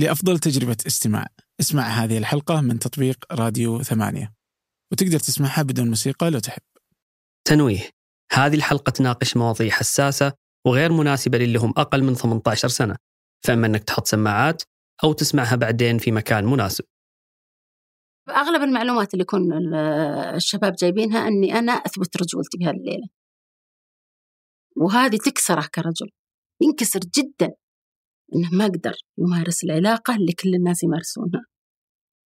لأفضل تجربة استماع. اسمع هذه الحلقة من تطبيق راديو ثمانية. وتقدر تسمعها بدون موسيقى لو تحب. تنويه. هذه الحلقة تناقش مواضيع حساسة وغير مناسبة للي هم أقل من 18 سنة. فإما أنك تحط سماعات أو تسمعها بعدين في مكان مناسب. أغلب المعلومات اللي يكون ال- الشباب جايبينها أني أنا أثبت رجولتي بهذه الليلة. وهذه تكسره كرجل. ينكسر جدا. إنه ما قدر يمارس العلاقة اللي كل الناس يمارسونها.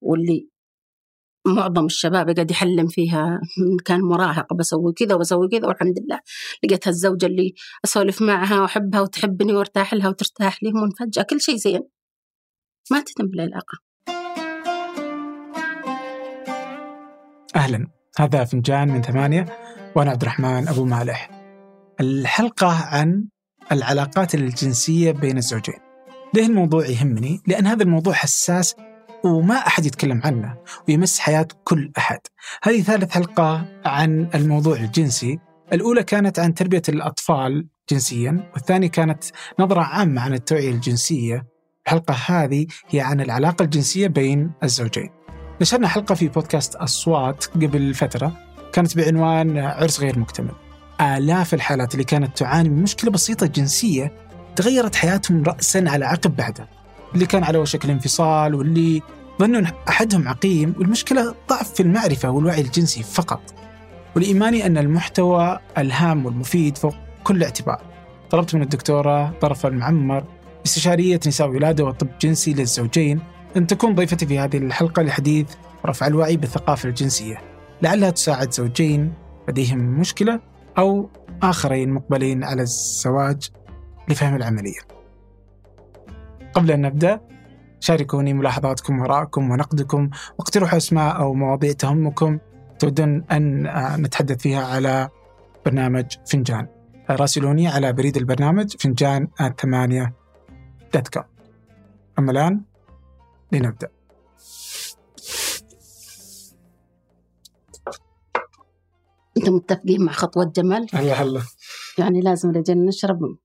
واللي معظم الشباب قاعد يحلم فيها من كان مراهق بسوي كذا وبسوي كذا والحمد لله لقيت هالزوجة اللي أسولف معها وأحبها وتحبني وأرتاح لها وترتاح لي فجأة كل شيء زين. ما تتم بالعلاقة. أهلا. هذا فنجان من ثمانية وأنا عبد الرحمن أبو مالح. الحلقة عن العلاقات الجنسية بين الزوجين. ليه الموضوع يهمني؟ لأن هذا الموضوع حساس وما أحد يتكلم عنه ويمس حياة كل أحد. هذه ثالث حلقة عن الموضوع الجنسي. الأولى كانت عن تربية الأطفال جنسيا والثانية كانت نظرة عامة عن التوعية الجنسية. الحلقة هذه هي عن العلاقة الجنسية بين الزوجين. نشرنا حلقة في بودكاست أصوات قبل فترة كانت بعنوان عرس غير مكتمل. آلاف الحالات اللي كانت تعاني من مشكلة بسيطة جنسية تغيرت حياتهم رأسا على عقب بعدها اللي كان على وشك الانفصال واللي ظنوا أحدهم عقيم والمشكلة ضعف في المعرفة والوعي الجنسي فقط. والإيماني أن المحتوى ألهام والمفيد فوق كل اعتبار. طلبت من الدكتورة طرف المعمر استشارية نساء ولادة وطب جنسي للزوجين أن تكون ضيفتي في هذه الحلقة لحديث رفع الوعي بالثقافة الجنسية. لعلها تساعد زوجين لديهم مشكلة أو آخرين مقبلين على الزواج لفهم العملية. قبل أن نبدأ شاركوني ملاحظاتكم وراءكم ونقدكم واقترحوا أسماء أو مواضيع تهمكم تودون أن آه، نتحدث فيها على برنامج فنجان. راسلوني على بريد البرنامج فنجان ثمانية دوت كوم أما الآن لنبدأ. أنتم متفقين مع خطوة جمال؟ هلا هلا يعني لازم رجال نشرب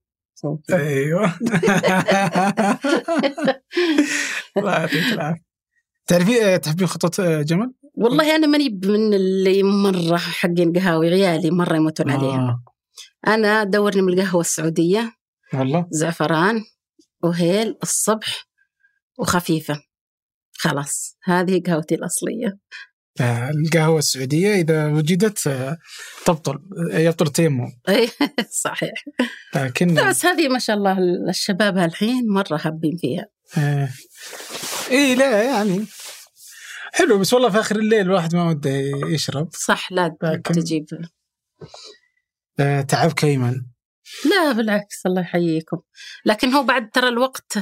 صوت. أيوه الله يعطيك العافية تعرفي تحبين خطوط آه، جمل؟ والله أنا ماني من اللي مرة حقين قهاوي عيالي مرة يموتون عليها آه. أنا دورني من القهوة السعودية والله زعفران وهيل الصبح وخفيفة خلاص هذه قهوتي الأصلية آه، القهوة السعودية إذا وجدت آه، تبطل آه، يبطل التيمم إيه، صحيح. لكن بس هذه ما شاء الله الشباب هالحين مرة حابين فيها. آه، إيه لا يعني حلو بس والله في آخر الليل الواحد ما وده يشرب. صح لا لكن- تجيب. آه، تعب كيمن. لا بالعكس الله يحييكم. لكن هو بعد ترى الوقت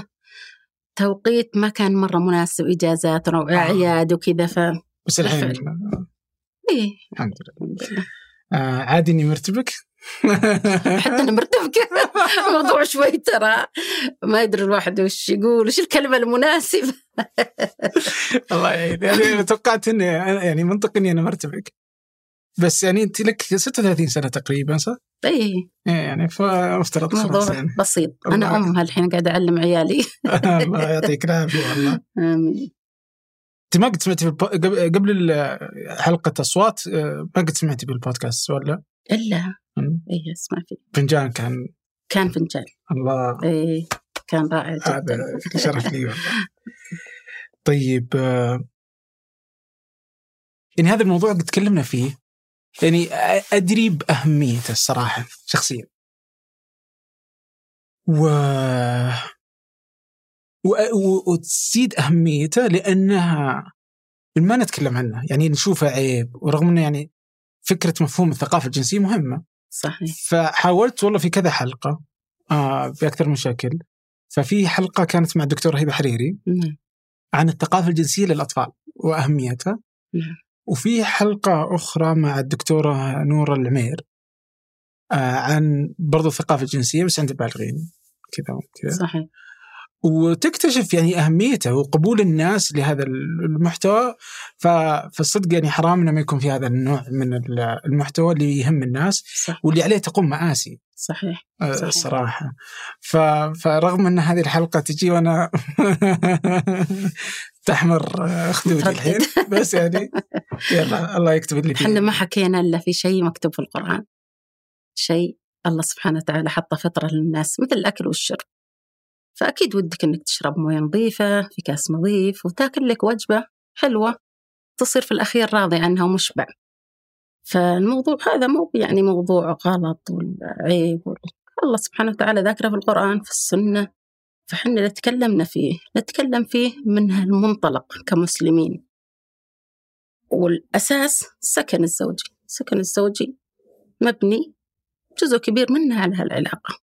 توقيت ما كان مرة مناسب إجازات. وأعياد وكذا ف بس الحين إيه. الحمد لله. آه، عادي إني مرتبك حتى أنا مرتبكة الموضوع شوي ترى ما يدري الواحد وش يقول وش الكلمة المناسبة. الله يعين يعني توقعت إني يعني منطقي إني أنا مرتبك بس يعني أنت لك 36 سنة تقريبا صح؟ إيه. إيه يعني فمفترض خلاص يعني. بسيط. الله. أنا أم هالحين قاعدة أعلم عيالي. الله يعطيك العافية والله. آمين. انت ما قد سمعتي. قبل حلقة اصوات آه، ما قد سمعتي بالبودكاست ولا؟ مم. إيه اسمع فيه فنجان كان. كان فنجان. الله. إيه كان رائع هذا جدا شرف لي والله. طيب آه، يعني هذا الموضوع قد تكلمنا فيه. يعني أدري بأهميته الصراحة شخصيا. و... وتزيد أهميته لأنها ما نتكلم عنها يعني نشوفها عيب ورغم إنه يعني فكرة مفهوم الثقافة الجنسية مهمة. صحيح. فحاولت والله في كذا حلقة آه بأكثر من شكل ففي حلقة كانت مع الدكتور هبه حريري نعم. عن الثقافة الجنسية للأطفال وأهميتها. نعم. وفي حلقة أخرى مع الدكتورة نور العمير آه عن برضو الثقافة الجنسية بس عند البالغين. كذا وكذا. صحيح. وتكتشف يعني أهميته وقبول الناس لهذا المحتوى. فالصدق يعني حرام إنه ما يكون في هذا النوع من ال- المحتوى اللي يهم الناس صح. واللي عليه تقوم مآسي. صحيح. آه، صحيح. الصراحه ف... فرغم إن هذه الحلقة تجي وأنا تحمر آه، خدودي. الحين بس يعني يلا الله يكتب اللي إحنا فيه. ما حكينا إلا في شيء مكتوب في القرآن. شيء الله سبحانه وتعالى حطه فطرة للناس مثل الأكل والشرب. فأكيد ودك إنك تشرب موية نظيفة في كاس نظيف وتاكل لك وجبة حلوة تصير في الأخير راضي عنها ومشبع. فالموضوع هذا مو يعني موضوع غلط ولا عيب ولا الله سبحانه وتعالى ذاكره في القرآن في السنة فحنا اللي تكلمنا فيه نتكلم فيه من هالمنطلق كمسلمين. والأساس السكن الزوجي السكن الزوجي مبني جزء كبير منه على هالعلاقة.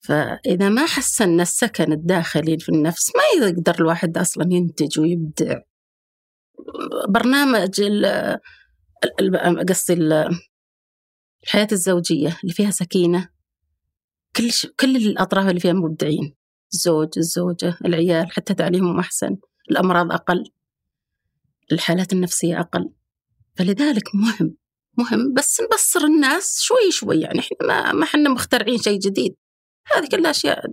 فإذا ما حسنا السكن الداخلي في النفس ما يقدر الواحد أصلا ينتج ويبدع. برنامج قصدي ال- الحياة الزوجية اللي فيها سكينة كل ش... كل الأطراف اللي فيها مبدعين. الزوج الزوجة العيال حتى تعليمهم أحسن. الأمراض أقل. الحالات النفسية أقل. فلذلك مهم مهم. بس نبصر الناس شوي شوي يعني إحنا ما ما إحنا مخترعين شيء جديد. هذه كلها أشياء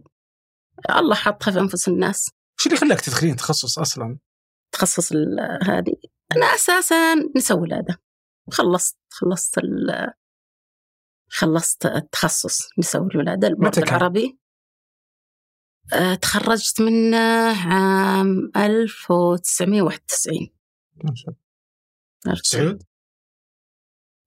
الله حطها في أنفس الناس. وش اللي خلاك تدخلين تخصص أصلا؟ تخصص هذه. أنا أساسا نسوي ولادة. خلصت خلصت خلصت التخصص نسوي الولادة. البورد؟ العربي. آه، تخرجت منه عام 1991 ما شاء الله. سعود؟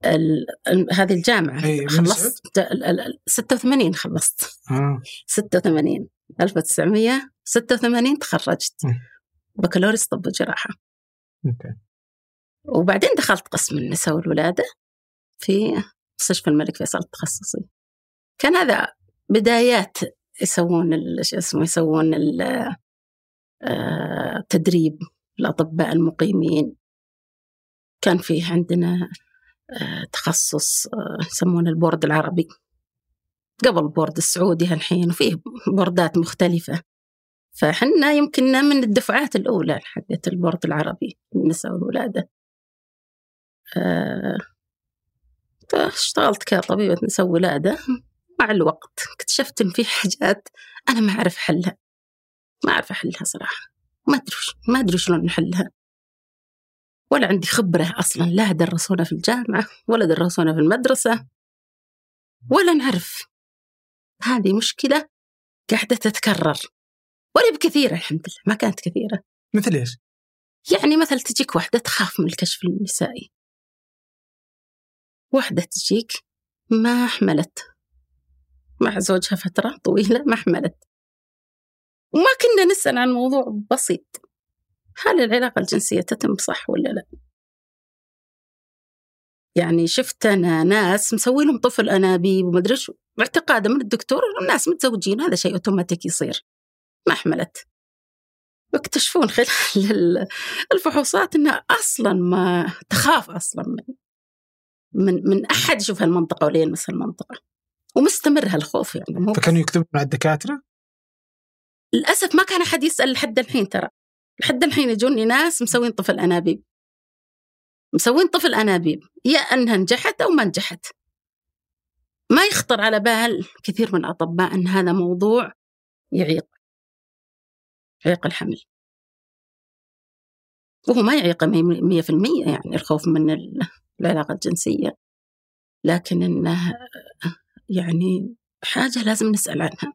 ال- هذه الجامعة من خلصت ال- ال- ال- 86 خلصت. آه. 86 1986 تخرجت. بكالوريوس طب وجراحة. okay. وبعدين دخلت قسم النساء والولادة في مستشفى الملك فيصل التخصصي. كان هذا بدايات يسوون شو اسمه يسوون ال- آه، تدريب الأطباء المقيمين. كان فيه عندنا آه، تخصص آه، يسمونه ال board العربي. قبل ال board السعودي هالحين وفيه بوردات مختلفة. فحنا يمكننا من الدفعات الأولى حقت ال board العربي للنساء والولادة. آه، فاشتغلت كطبيبة نساء ولادة مع الوقت اكتشفت إن في حاجات أنا ما أعرف حلها. ما أعرف أحلها صراحة. ما أدري ما أدري شلون نحلها. ولا عندي خبرة أصلا لا درسونا في الجامعة ولا درسونا في المدرسة ولا نعرف. هذه مشكلة قاعدة تتكرر. ولا بكثيرة الحمد لله ما كانت كثيرة. مثل إيش؟ يعني مثل تجيك واحدة تخاف من الكشف النسائي. واحدة تجيك ما حملت. مع زوجها فترة طويلة ما حملت. وما كنا نسأل عن موضوع بسيط. هل العلاقة الجنسية تتم صح ولا لا؟ يعني شفت أنا ناس مسوي لهم طفل أنابيب ومدري شو. باعتقاده من الدكتور الناس متزوجين هذا شيء أوتوماتيك يصير. ما حملت. واكتشفون خلال ال- الفحوصات إنها أصلا ما تخاف أصلا من من من أحد يشوف هالمنطقة ولا يلمس هالمنطقة. ومستمر هالخوف يعني فكانوا يكتبون مع الدكاترة؟ للأسف ما كان أحد يسأل لحد الحين ترى. لحد الحين يجوني ناس مسوين طفل أنابيب. مسوين طفل أنابيب. يا أنها نجحت أو ما نجحت. ما يخطر على بال كثير من الاطباء أن هذا موضوع يعيق. يعيق الحمل. وهو ما يعيق مية في المية يعني الخوف من ال- العلاقة الجنسية. لكن إنه يعني حاجة لازم نسأل عنها.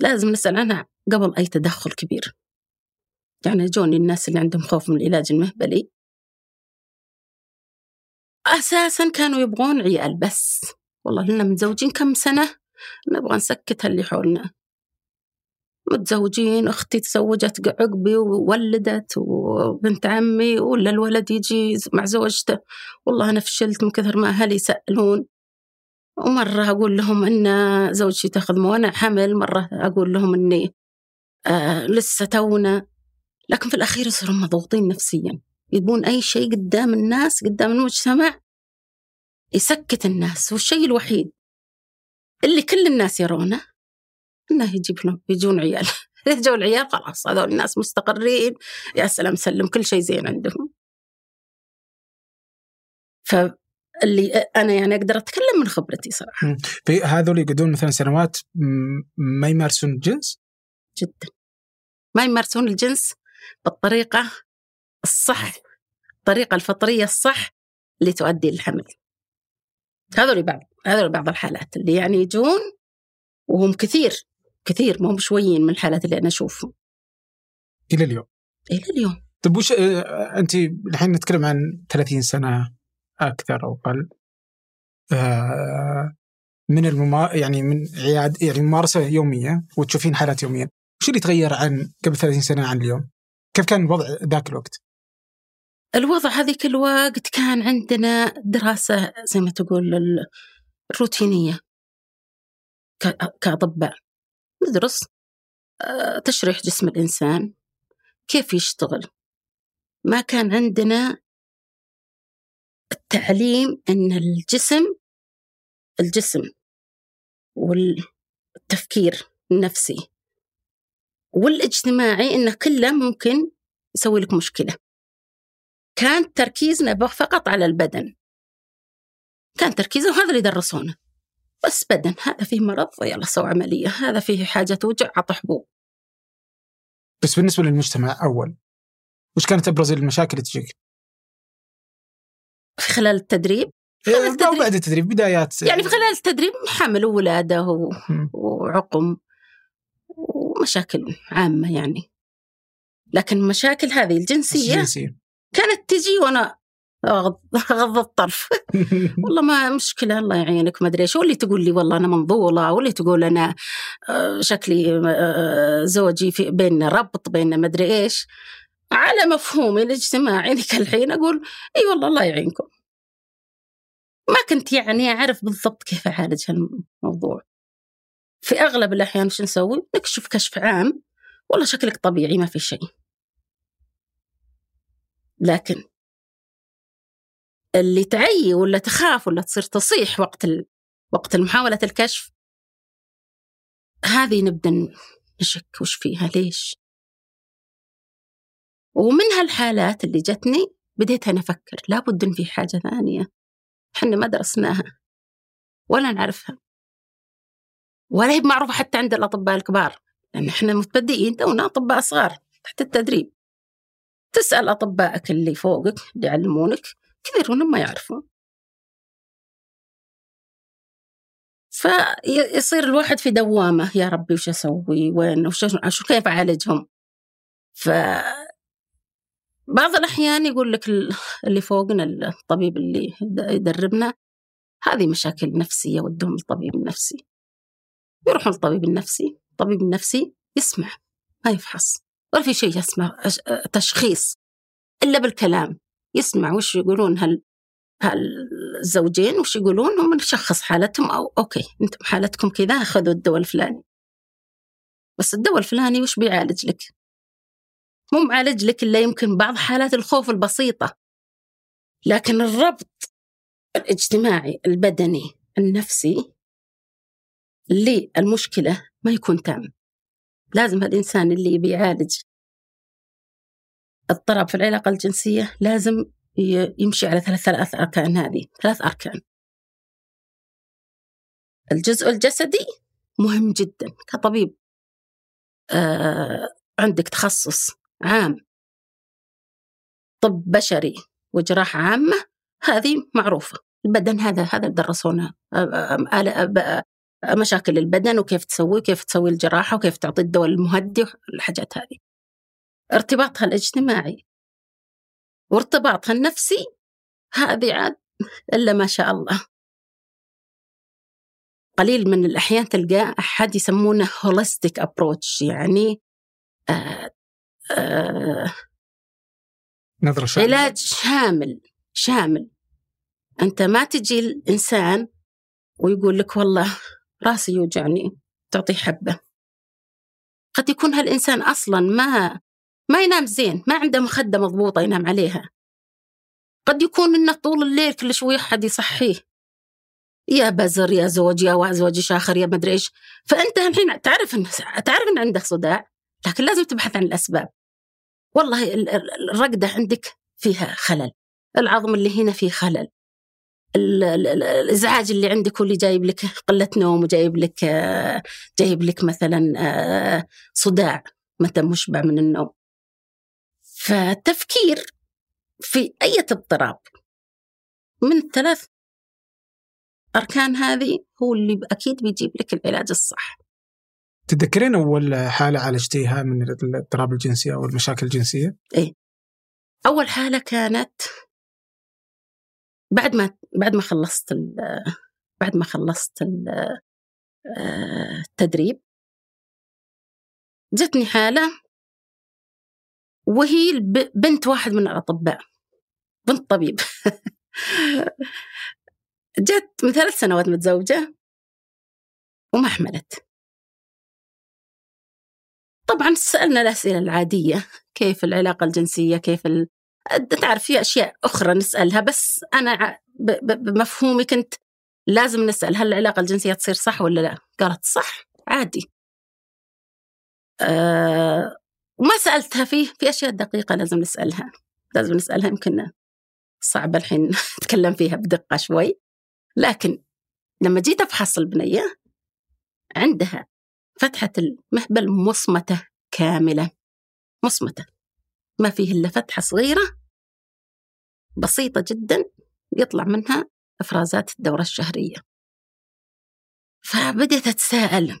لازم نسأل عنها قبل أي تدخل كبير. يعني جوني الناس اللي عندهم خوف من العلاج المهبلي. أساسا كانوا يبغون عيال بس. والله لنا متزوجين كم سنة؟ نبغى نسكت اللي حولنا. متزوجين أختي تزوجت عقبي وولدت وبنت عمي ولا الولد يجي مع زوجته. والله أنا فشلت من كثر ما أهلي يسألون. ومرة أقول لهم إن زوجتي تاخذ موانع حمل مرة أقول لهم إني آه لسه تونا. لكن في الأخير يصيروا مضغوطين نفسيا. يبون أي شيء قدام الناس قدام المجتمع يسكت الناس. والشيء الوحيد اللي كل الناس يرونه إنه يجيب لهم يجون عيال. جو العيال خلاص هذول الناس مستقرين. يا سلام سلم كل شيء زين عندهم. فاللي أنا يعني أقدر أتكلم من خبرتي صراحة. في هذول يقعدون مثلا سنوات ما يمارسون الجنس؟ جدا. ما يمارسون الجنس بالطريقة الصح الطريقة الفطرية الصح اللي تؤدي للحمل. هذول بعض هذول بعض الحالات اللي يعني يجون وهم كثير كثير ما هم شويين من الحالات اللي أنا أشوفهم. إلى اليوم. إلى اليوم. طيب وش آه، أنت الحين نتكلم عن 30 سنة أكثر أو أقل. آه، من المما يعني من عياد يعني ممارسة يومية وتشوفين حالات يوميا وش اللي تغير عن قبل 30 سنة عن اليوم؟ كيف كان الوضع ذاك الوقت؟ الوضع هذيك الوقت كان عندنا دراسة زي ما تقول ال- روتينية ك- كأطباء. ندرس آه، تشريح جسم الإنسان كيف يشتغل. ما كان عندنا التعليم أن الجسم الجسم والتفكير النفسي. والاجتماعي أنه كله ممكن يسوي لك مشكلة. كان تركيزنا فقط على البدن. كان تركيزنا وهذا اللي درسونا بس بدن هذا فيه مرض يلا سوي عملية هذا فيه حاجة توجع عط حبوب. بس بالنسبة للمجتمع أول وش كانت ابرز المشاكل اللي تجيك؟ في خلال التدريب؟ خلال التدريب. أو بعد التدريب. بدايات. يعني في خلال التدريب حمل وولادة و-. وعقم. ومشاكل عامة يعني. لكن المشاكل هذه الجنسية جنسية. كانت تجي وأنا أغض الطرف. والله ما مشكلة الله يعينك ما أدري إيش. واللي تقول لي والله أنا منظولة واللي تقول أنا آه، شكلي آه، زوجي في بيننا ربط بيننا ما أدري إيش. على مفهومي الاجتماعي ذيك الحين أقول إي والله الله يعينكم. ما كنت يعني أعرف بالضبط كيف أعالج هالموضوع. في أغلب الأحيان شو نسوي؟ نكشف كشف عام والله شكلك طبيعي ما في شيء. لكن اللي تعي ولا تخاف ولا تصير تصيح وقت ال... وقت محاولة الكشف هذه نبدأ نشك وش فيها ليش؟ ومن هالحالات اللي جتني بديت أنا أفكر لابد إن في حاجة ثانية إحنا ما درسناها ولا نعرفها. ولا هي معروفة حتى عند الأطباء الكبار لأن إحنا مبتدئين تونا أطباء صغار تحت التدريب. تسأل أطبائك اللي فوقك اللي يعلمونك كثير منهم ما يعرفون. فيصير الواحد في دوامة يا ربي وش أسوي؟ وين؟ وش وش كيف أعالجهم؟ ف بعض الأحيان يقول لك ال- اللي فوقنا الطبيب اللي يد- يدربنا هذه مشاكل نفسية ودهم للطبيب النفسي يروحون للطبيب النفسي الطبيب النفسي يسمع ما يفحص ولا في شيء اسمه تشخيص إلا بالكلام يسمع وش يقولون هال هالزوجين وش يقولون هم نشخص حالتهم أو أوكي أنتم حالتكم كذا خذوا الدواء الفلاني. بس الدواء الفلاني وش بيعالج لك؟ مو معالج لك إلا يمكن بعض حالات الخوف البسيطة. لكن الربط الاجتماعي البدني النفسي للمشكلة ما يكون تام؟ لازم الإنسان اللي بيعالج اضطراب في العلاقة الجنسية لازم يمشي على ثلاث ثلاث أركان هذه ثلاث أركان. الجزء الجسدي مهم جدا كطبيب. آه عندك تخصص عام طب بشري وجراحة عامة هذه معروفة. البدن هذا هذا درسونا آه، آه، آه، مشاكل البدن وكيف تسوي كيف تسوي الجراحة وكيف تعطي الدواء المهدي والحاجات هذه. ارتباطها الاجتماعي. وارتباطها النفسي هذه عاد إلا ما شاء الله. قليل من الأحيان تلقى أحد يسمونه holistic approach يعني آه آه نظرة شاملة. علاج شامل شامل. أنت ما تجي الإنسان ويقول لك والله راسي يوجعني تعطيه حبة. قد يكون هالإنسان أصلا ما ما ينام زين ما عنده مخدة مضبوطة ينام عليها. قد يكون إنه طول الليل كل شوي أحد يصحيه. يا بزر يا زوج يا زوج آخر يا مدري إيش. فأنت الحين تعرف إن تعرف إن عندك صداع لكن لازم تبحث عن الأسباب. والله الرقدة عندك فيها خلل. العظم اللي هنا فيه خلل. الإزعاج اللي عندك واللي جايب لك قلة نوم وجايب لك جايب لك مثلا صداع متى مشبع من النوم. فالتفكير في أي اضطراب من الثلاث أركان هذه هو اللي أكيد بيجيب لك العلاج الصح. تتذكرين أول حالة عالجتيها من الاضطراب الجنسي أو المشاكل الجنسية؟ إيه. أول حالة كانت بعد ما بعد ما خلصت بعد ما خلصت التدريب جتني حالة وهي بنت واحد من الأطباء بنت طبيب جت من ثلاث سنوات متزوجة وما حملت طبعا سألنا الأسئلة العادية كيف العلاقة الجنسية كيف. تعرف في أشياء أخرى نسألها بس أنا بمفهومي كنت لازم نسأل هل العلاقة الجنسية تصير صح ولا لا؟ قالت صح عادي. أه وما سألتها فيه في أشياء دقيقة لازم نسألها لازم نسألها يمكن صعب الحين نتكلم فيها بدقة شوي. لكن لما جيت أفحص البنية عندها فتحة المهبل مصمتة كاملة مصمتة. ما فيه إلا فتحة صغيرة بسيطة جدا يطلع منها إفرازات الدورة الشهرية. فبديت أتساءل.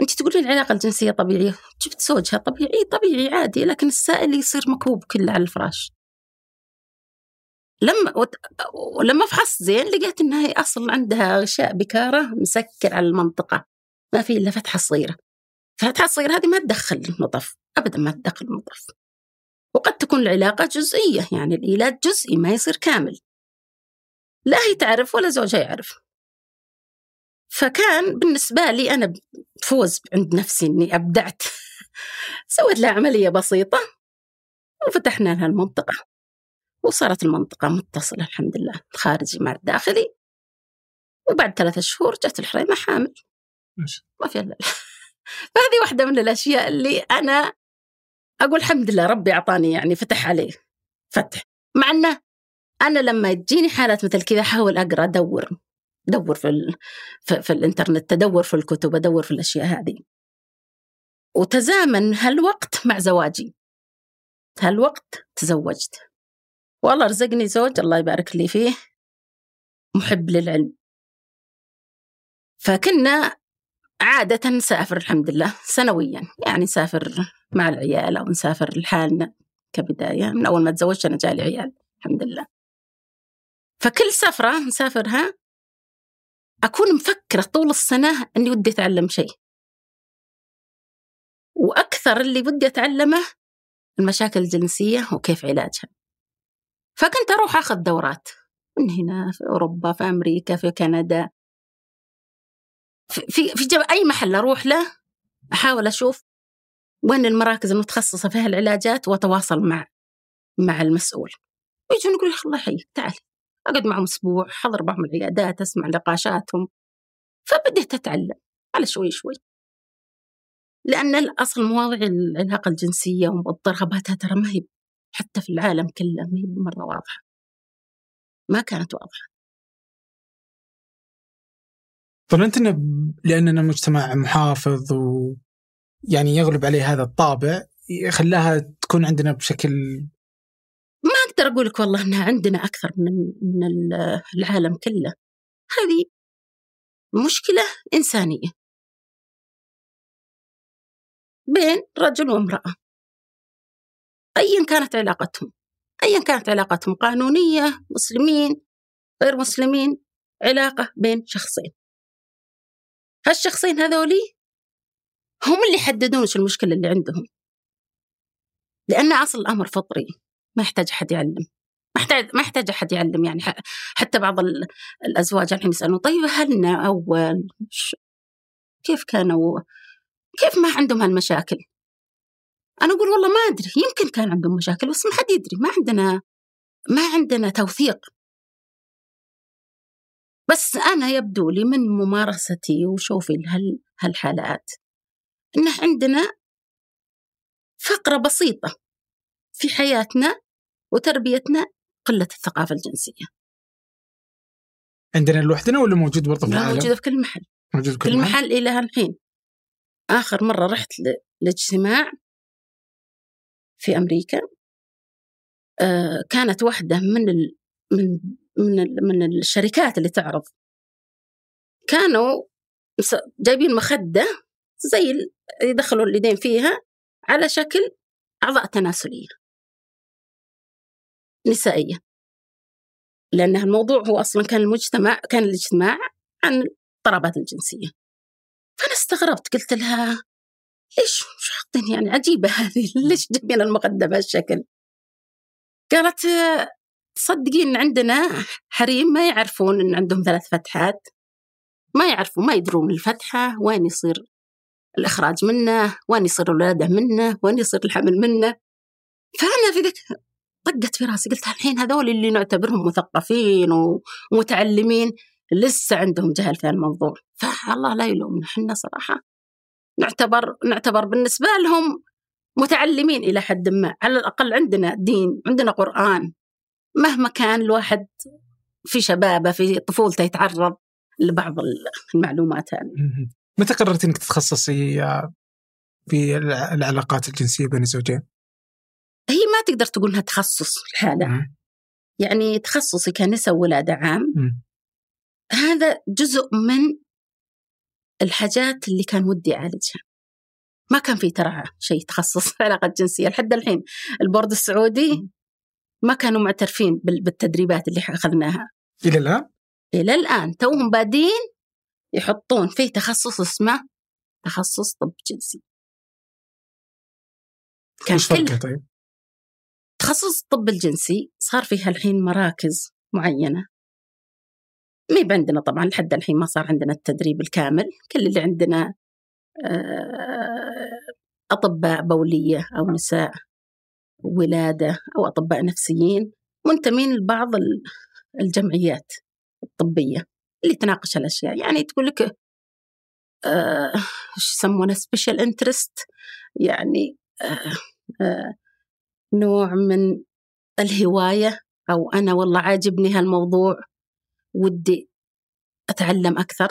أنت تقولين العلاقة الجنسية طبيعية؟ جبت زوجها طبيعي؟ طبيعي عادي لكن السائل يصير مكوب كله على الفراش. لما. ولما فحصت زين لقيت إنها هي أصلا عندها غشاء بكارة مسكر على المنطقة. ما في إلا فتحة صغيرة. الفتحه الصغيره هذه ما تدخل النطف ابدا ما تدخل النطف وقد تكون العلاقة جزئية يعني الإيلاد جزئي ما يصير كامل. لا هي تعرف ولا زوجها يعرف. فكان بالنسبة لي أنا فوز عند نفسي إني أبدعت. سويت لها عملية بسيطة وفتحنا لها المنطقة وصارت المنطقة متصلة الحمد لله الخارجي مع الداخلي. وبعد ثلاثة شهور جت الحريمة حامل. ما في إلا فهذه واحدة من الأشياء اللي أنا أقول الحمد لله ربي أعطاني يعني فتح علي. فتح. مع إنه أنا لما تجيني حالات مثل كذا أحاول أقرأ أدور أدور في. في, في الإنترنت أدور في الكتب أدور في الأشياء هذه. وتزامن هالوقت مع زواجي. هالوقت تزوجت. والله رزقني زوج الله يبارك لي فيه. محب للعلم. فكنا عادة نسافر الحمد لله سنويا. يعني نسافر مع العيال أو نسافر لحالنا كبداية. من أول ما تزوجت أنا جالي عيال الحمد لله. فكل سفرة نسافرها أكون مفكرة طول السنة أني ودي أتعلم شيء. وأكثر اللي ودي أتعلمه المشاكل الجنسية وكيف علاجها. فكنت أروح أخذ دورات من هنا في أوروبا في أمريكا في كندا. في في أي محل أروح له أحاول أشوف وين المراكز المتخصصة في هالعلاجات وأتواصل مع مع المسؤول. ويجون يقول الله يحييك تعال أقعد معهم أسبوع حضر معهم العيادات أسمع نقاشاتهم. فبديت أتعلم على شوي شوي. لأن الأصل مواضيع العلاقة الجنسية والرغباتها ترى ما هي حتى في العالم كله ما هي مرة واضحة. ما كانت واضحة. ظننت انه لأننا مجتمع محافظ و يعني يغلب عليه هذا الطابع خلاها تكون عندنا بشكل ما أقدر أقول لك والله إنها عندنا أكثر من من العالم كله. هذه مشكلة إنسانية. بين رجل وامرأة. ايا كانت علاقتهم. ايا كانت علاقتهم قانونية مسلمين غير مسلمين علاقة بين شخصين. هالشخصين هذولي هم اللي يحددون وش المشكلة اللي عندهم. لأن أصل الأمر فطري ما يحتاج أحد يعلم. ما يحتاج ما يحتاج أحد يعلم يعني حتى بعض الأزواج الحين يسألون طيب هلنا أول؟ كيف كانوا كيف ما عندهم هالمشاكل؟ أنا أقول والله ما أدري يمكن كان عندهم مشاكل بس ما حد يدري ما عندنا ما عندنا توثيق. بس أنا يبدو لي من ممارستي وشوفي هال هالحالات إنه عندنا فقرة بسيطة في حياتنا وتربيتنا قلة الثقافة الجنسية. عندنا لوحدنا ولا موجود برضه في العالم؟ موجودة في كل محل. موجود في كل محل؟ محل إلى الحين آخر مرة رحت لاجتماع في أمريكا آه، كانت واحدة من ال من من ال من الشركات اللي تعرض. كانوا جايبين مخدة زي يدخلوا اليدين فيها على شكل أعضاء تناسلية. نسائية. لأن الموضوع هو أصلا كان المجتمع كان الاجتماع عن الاضطرابات الجنسية. فأنا استغربت قلت لها ليش مش حاطين يعني عجيبة هذه ليش جايبين المخدة بهالشكل قالت تصدقين عندنا حريم ما يعرفون إن عندهم ثلاث فتحات. ما يعرفوا ما يدرون الفتحة وين يصير الإخراج منه وين يصير الولادة منه وين يصير الحمل منه. فأنا في ذيك طقت في راسي قلت الحين هذول اللي نعتبرهم مثقفين ومتعلمين لسه عندهم جهل في الموضوع. فالله لا يلومنا إحنا صراحة نعتبر نعتبر بالنسبة لهم متعلمين إلى حد ما. على الأقل عندنا دين عندنا قرآن. مهما كان الواحد في شبابه في طفولته يتعرض لبعض المعلومات هذه. متى قررت إنك تتخصصي في الع- العلاقات الجنسية بين الزوجين؟ هي ما تقدر تقول انها تخصص الحالة مم. يعني تخصصي كنساء وولادة عام مم. هذا جزء من الحاجات اللي كان ودي أعالجها ما كان في ترى شيء تخصص في علاقة جنسية لحد الحين البورد السعودي ما كانوا معترفين بال- بالتدريبات اللي أخذناها إلى الآن؟ إلى الآن توهم بادين يحطون فيه تخصص اسمه تخصص طب جنسي. كان كل طيب؟ تخصص الطب الجنسي صار فيها الحين مراكز معينة. مي عندنا طبعا لحد الحين ما صار عندنا التدريب الكامل. كل اللي عندنا آه، أطباء بولية أو نساء ولادة أو أطباء نفسيين منتمين لبعض ال- الجمعيات الطبية. اللي تناقش الأشياء. يعني تقول لك آه، يسمونه special interest يعني آه، آه، نوع من الهواية أو أنا والله عاجبني هالموضوع ودي أتعلم أكثر.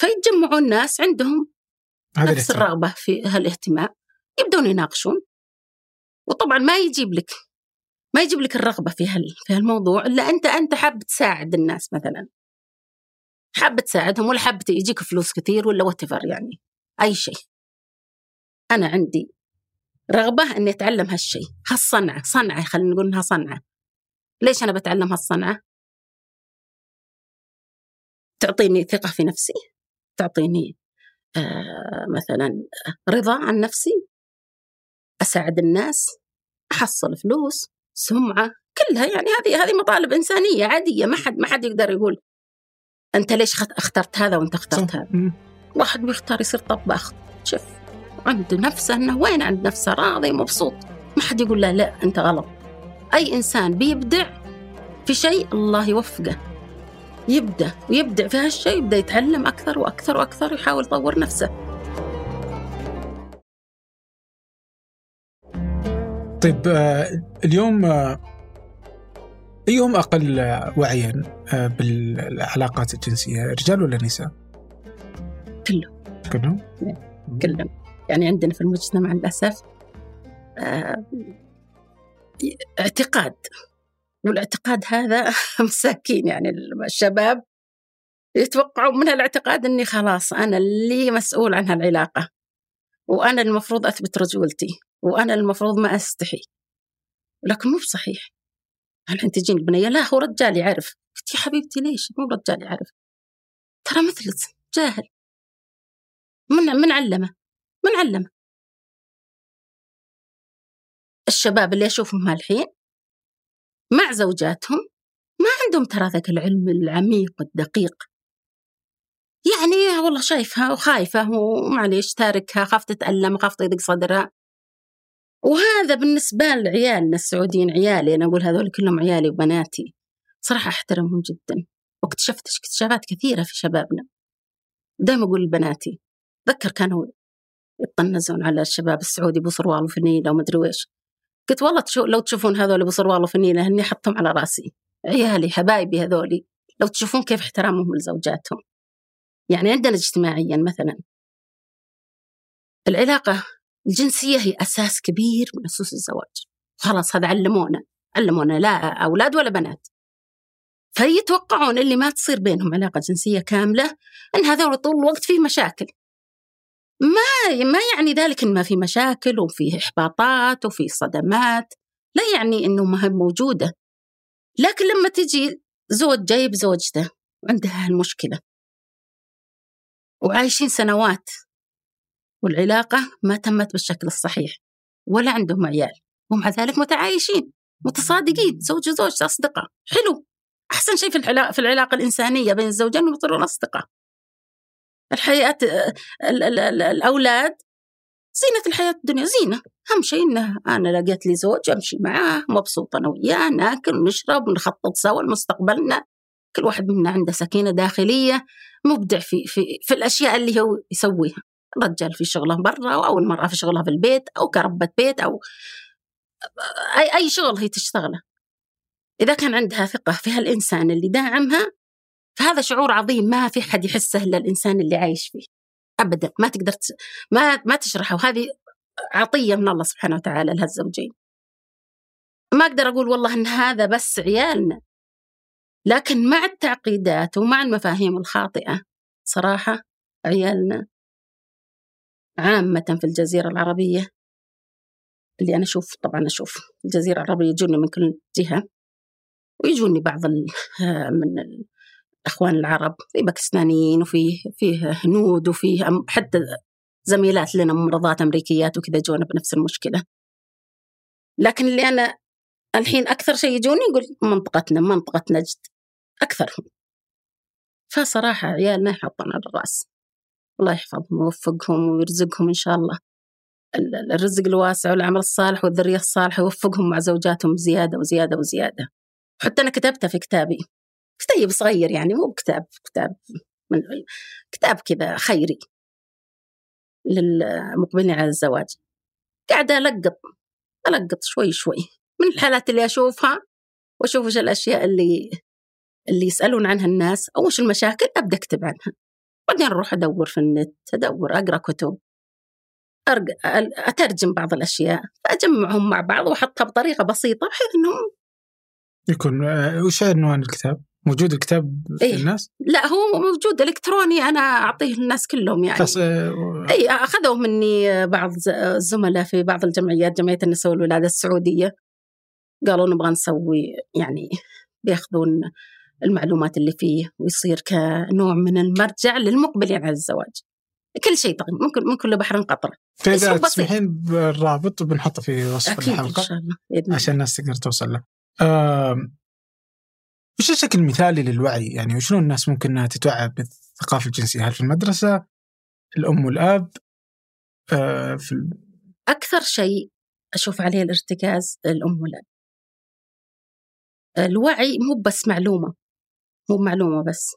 فيتجمعون ناس عندهم نفس. الرغبة في هالاهتمام. يبدون يناقشون. وطبعا ما يجيب لك ما يجيب لك الرغبة في هال في هالموضوع إلا أنت أنت حاب تساعد الناس مثلا. حاب تساعدهم ولا حاب يجيك فلوس كثير ولا واتفر يعني. أي شيء. أنا عندي رغبة إني أتعلم هالشيء. هالصنعة صنعة خلينا نقول إنها صنعة. ليش أنا بتعلم هالصنعة؟ تعطيني ثقة في نفسي. تعطيني آه مثلا رضا عن نفسي. أساعد الناس. أحصل فلوس. سمعة. كلها يعني هذه هذه مطالب إنسانية عادية. ما حد ما حد يقدر يقول أنت ليش خت- اخترت هذا وأنت اخترت. هذا. واحد بيختار يصير طباخ. شوف عنده نفسه إنه وين عند نفسه؟ راضي مبسوط. ما حد يقول له لا أنت غلط. أي إنسان بيبدع في شيء الله يوفقه. يبدأ ويبدع في هالشيء يبدأ يتعلم أكثر وأكثر وأكثر ويحاول يطور نفسه. طيب آه، اليوم أيهم أقل آه، وعيا آه، بالعلاقات الجنسية رجال ولا نساء؟ كله كلهم؟ كلهم. يعني عندنا في المجتمع للأسف آه، اعتقاد. والاعتقاد هذا مساكين يعني الشباب يتوقعوا من هالاعتقاد إني خلاص أنا اللي مسؤول عن هالعلاقة. وأنا المفروض أثبت رجولتي وأنا المفروض ما أستحي. لكن مو بصحيح. الحين تجين البنيه لا هو رجال يعرف. قلت يا حبيبتي ليش؟ مو رجال يعرف. ترى مثلك جاهل. من من علمه؟ من علمه؟ الشباب اللي أشوفهم الحين مع زوجاتهم ما عندهم ترى ذاك العلم العميق الدقيق يعني والله شايفها وخايفة ومعليش تاركها خاف تتألم خاف يضيق صدرها. وهذا بالنسبة لعيالنا السعوديين عيالي أنا أقول هذول كلهم عيالي وبناتي. صراحة أحترمهم جدا. واكتشفت اكتشافات كثيرة في شبابنا. دائما أقول لبناتي ذكر كانوا يطنزون على الشباب السعودي بصروال وفنيلة ومدري ويش قلت والله تشو لو تشوفون هذول بصروال وفنيلة هني حطهم على رأسي. عيالي حبايبي هذولي لو تشوفون كيف احترامهم لزوجاتهم. يعني عندنا اجتماعيا مثلا. العلاقة الجنسية هي أساس كبير من أسس الزواج. خلاص هذا علمونا. علمونا لا أولاد ولا بنات. فيتوقعون اللي ما تصير بينهم علاقة جنسية كاملة أن هذول طول الوقت فيه مشاكل. ما ما يعني ذلك إن ما في مشاكل وفي إحباطات وفي صدمات. لا يعني إنه ما هي موجودة. لكن لما تجي زوج جايب زوجته وعندها هالمشكلة. وعايشين سنوات والعلاقة ما تمت بالشكل الصحيح ولا عندهم عيال ومع ذلك متعايشين متصادقين زوج وزوج أصدقاء. حلو. أحسن شيء في العلاقة, في العلاقة الإنسانية بين الزوجين يصيرون أصدقاء الحياة الأولاد زينة الحياة الدنيا زينة. أهم شيء إنه أنا لقيت لي زوج أمشي معاه مبسوطة أنا وياه ناكل ونشرب ونخطط سوا لمستقبلنا. كل واحد منا عنده سكينة داخلية مبدع في في في الأشياء اللي هو يسويها. الرجال في شغله برا أو المرأة في شغلها في البيت أو كربة بيت أو أي أي شغل هي تشتغله. إذا كان عندها ثقة في هالإنسان اللي داعمها فهذا شعور عظيم ما في حد يحسه إلا الإنسان اللي عايش فيه. أبدا ما تقدر ت... ما ما تشرحه. وهذه عطية من الله سبحانه وتعالى لهالزوجين. ما أقدر أقول والله أن هذا بس عيالنا. لكن مع التعقيدات ومع المفاهيم الخاطئة صراحة عيالنا عامة في الجزيرة العربية اللي أنا أشوف طبعا أشوف الجزيرة العربية يجوني من كل جهة ويجوني بعض من الأخوان العرب في باكستانيين وفيه فيه هنود وفيه حتى زميلات لنا ممرضات أمريكيات وكذا جونا بنفس المشكلة. لكن اللي أنا الحين أكثر شيء يجوني يقول منطقتنا منطقة نجد أكثرهم. فصراحة عيالنا يحطون على الرأس الله يحفظهم ويوفقهم ويرزقهم إن شاء الله. الرزق الواسع والعمل الصالح والذرية الصالحة يوفقهم مع زوجاتهم زيادة وزيادة وزيادة. حتى أنا كتبتها في كتابي. كتيب صغير يعني مو كتاب كتاب من كتاب كذا خيري للمقبلين على الزواج. قاعدة ألقط ألقط شوي شوي من الحالات اللي أشوفها وأشوف وش الأشياء اللي اللي يسألون عنها الناس أو وش المشاكل أبدأ أكتب عنها. بعدين أروح أدور في النت أدور أقرأ كتب أترجم بعض الأشياء فأجمعهم مع بعض وأحطها بطريقة بسيطة بحيث أنهم يكون آه، وش عنوان الكتاب؟ موجود الكتاب إيه؟ الناس؟ لا هو موجود إلكتروني أنا أعطيه للناس كلهم يعني بس آه إي أخذوه مني بعض الزملاء في بعض الجمعيات جمعية النساء والولادة السعودية قالوا نبغى نسوي يعني بياخذون المعلومات اللي فيه ويصير كنوع من المرجع للمقبلين على الزواج كل شيء طيب ممكن من كل بحر قطره فإذا تسمحين بالرابط بنحطه في وصف أكيد الحلقة إن شاء الله. عشان الناس تقدر توصل له. آه وش الشكل المثالي للوعي؟ يعني وشلون الناس ممكن إنها تتوعى بالثقافة الجنسية؟ هل في المدرسة؟ الأم والأب؟ آه في ال... أكثر شيء أشوف عليه الارتكاز الأم والأب. الوعي مو بس معلومة مو معلومة بس.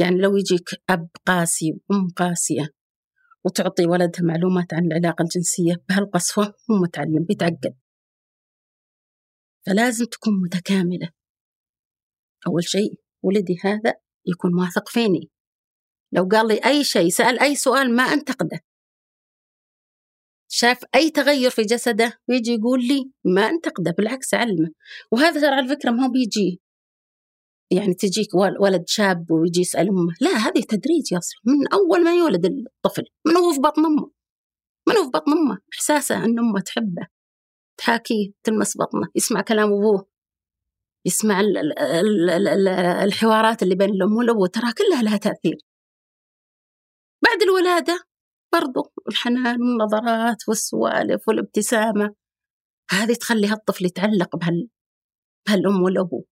يعني لو يجيك أب قاسي وأم قاسية وتعطي ولدها معلومات عن العلاقة الجنسية بهالقسوه مو متعلم بيتعقد فلازم تكون متكاملة. أول شيء ولدي هذا يكون واثق فيني. لو قال لي أي شيء سأل أي سؤال ما أنتقده. شاف أي تغير في جسده ويجي يقول لي ما أنتقده بالعكس أعلمه وهذا ترى على فكرة ما هو بيجي. يعني تجيك ولد شاب ويجي يسأل أمه لا هذه تدريج يصل من أول ما يولد الطفل من هو في بطن أمه؟ من هو في بطن أمه؟ إحساسه أن أمه تحبه تحاكيه تلمس بطنه يسمع كلام أبوه يسمع الحوارات اللي بين الأم والأبو ترى كلها لها تأثير. بعد الولادة برضو الحنان والنظرات والسوالف والابتسامة هذه تخلي هالطفل يتعلق بهال بهالأم والأبو.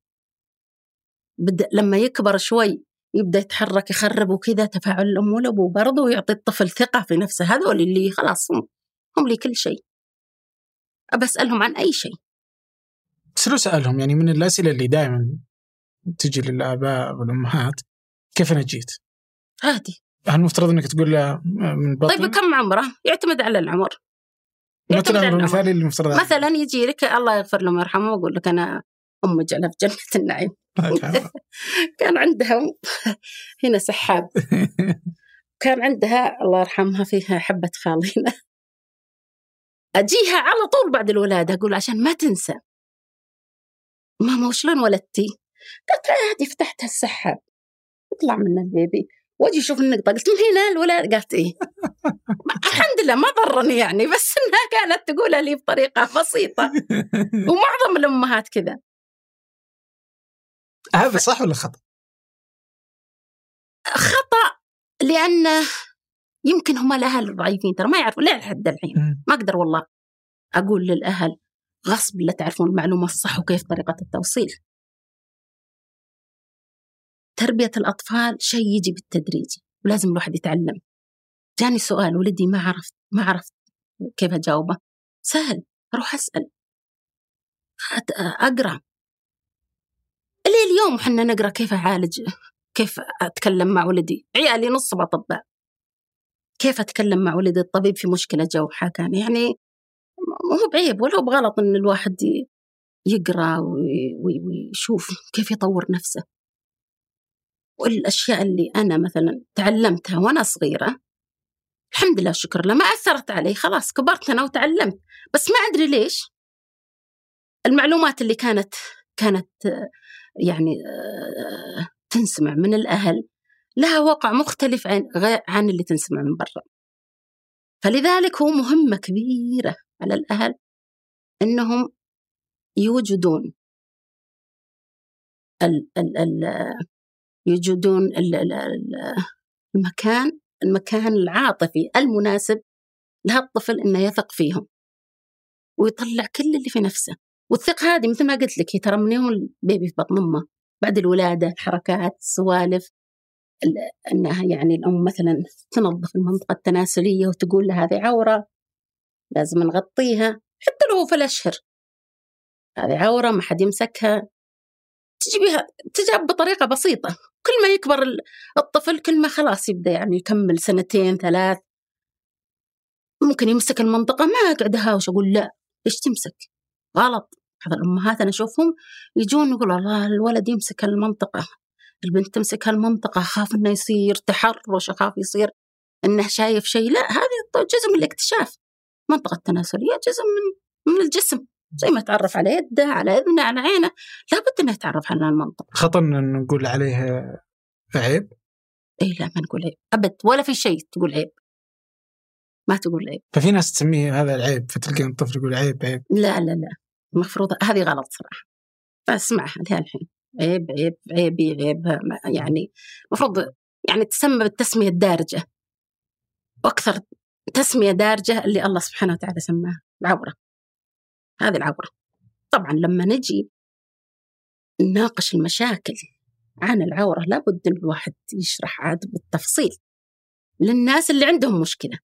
بدأ لما يكبر شوي يبدأ يتحرك يخرب وكذا تفاعل الأم والأبو برضو ويعطي الطفل ثقة في نفسه هذول اللي خلاص هم, هم لي كل شيء أسألهم عن أي شيء شنو سألهم يعني من الأسئلة اللي دائما تجي للآباء والأمهات كيف أنا جيت؟ عادي هل المفترض إنك تقول له من بطن؟ طيب كم عمره؟ يعتمد على العمر يعتمد على العمر. المثالي اللي المفترض؟ مثلا يجي لك الله يغفر له ويرحمه ويقول لك أنا ام جعلها في جنة النعيم كان عندها هنا سحاب. كان عندها الله يرحمها فيها حبة خالينا. أجيها على طول بعد الولادة أقول عشان ما تنسى. ماما وشلون ولدتي؟ قالت عادي فتحت السحاب يطلع من البيبي. وأجي أشوف النقطه قلت من هنا الولاد قالت إيه. الحمد لله ما ضرني يعني بس إنها كانت تقولها لي بطريقة بسيطة. ومعظم الأمهات كذا. هذا صح ولا خطأ؟ خطأ لأنه يمكن هم الأهل ضعيفين ترى ما يعرفوا لا لحد الحين. ما أقدر والله أقول للأهل غصب لا تعرفون المعلومة الصح وكيف طريقة التوصيل. تربية الأطفال شيء يجي بالتدريج ولازم الواحد يتعلم. جاني سؤال ولدي ما عرفت ما عرفت كيف أجاوبه. سهل أروح أسأل. أت- أقرأ. ليه اليوم إحنا نقرأ كيف أعالج كيف أتكلم مع ولدي. عيالي نصهم اطباء كيف أتكلم مع ولدي؟ الطبيب في مشكلة جوحة كان يعني ما هو بعيب ولا هو بغلط إن الواحد يقرأ وي- وي- ويشوف كيف يطور نفسه. والأشياء اللي أنا مثلا تعلمتها وأنا صغيرة الحمد لله شكر لله ما أثرت علي خلاص كبرت أنا وتعلمت. بس ما أدري ليش. المعلومات اللي كانت كانت يعني آه، تنسمع من الأهل. لها وقع مختلف عن عن اللي تنسمع من برا. فلذلك هو مهمة كبيرة على الأهل إنهم يوجدون ال ال ال يوجدون ال ال المكان المكان العاطفي المناسب لهالطفل إنه يثق فيهم. ويطلع كل اللي في نفسه. والثقة هذه مثل ما قلت لك هي ترى من يوم البيبي في بطن أمه؟ بعد الولادة الحركات السوالف ال- إنها يعني الأم مثلا تنظف المنطقة التناسلية وتقول لها هذه عورة لازم نغطيها حتى لو في الاشهر هذه عورة ما حد يمسكها. تجي بها تجاب بطريقة بسيطة. كل ما يكبر ال- الطفل كل ما خلاص يبدأ يعني يكمل سنتين ثلاث. ممكن يمسك المنطقة ما أقعد أهاوش أقول؟ لا ليش تمسك؟ غلط. بعض الأمهات أنا أشوفهم يجون يقول الله الولد يمسك المنطقة البنت تمسك هالمنطقة أخاف إنه يصير تحرش أخاف يصير إنه شايف شيء. لا هذه جزء من الاكتشاف. المنطقة التناسلية جزء من من الجسم. زي ما يتعرف على يده على إذنه على عينه. لابد إنه يتعرف على المنطقة. خطأ إن نقول عليه عيب؟ إي لا ما نقول عيب. أبد ولا في شيء تقول عيب. ما تقول عيب. ففي ناس تسميه هذا العيب فتلقى الطفل يقول عيب عيب. لا لا لا. المفروض هذه غلط صراحة. فاسمعها لها الحين. عيب عيب عيبي عيب يعني المفروض يعني تسمى بالتسمية الدارجة. وأكثر تسمية دارجة اللي الله سبحانه وتعالى سماها العورة. هذه العورة. طبعا لما نجي نناقش المشاكل عن العورة لابد إن الواحد يشرح عاد بالتفصيل للناس اللي عندهم مشكلة.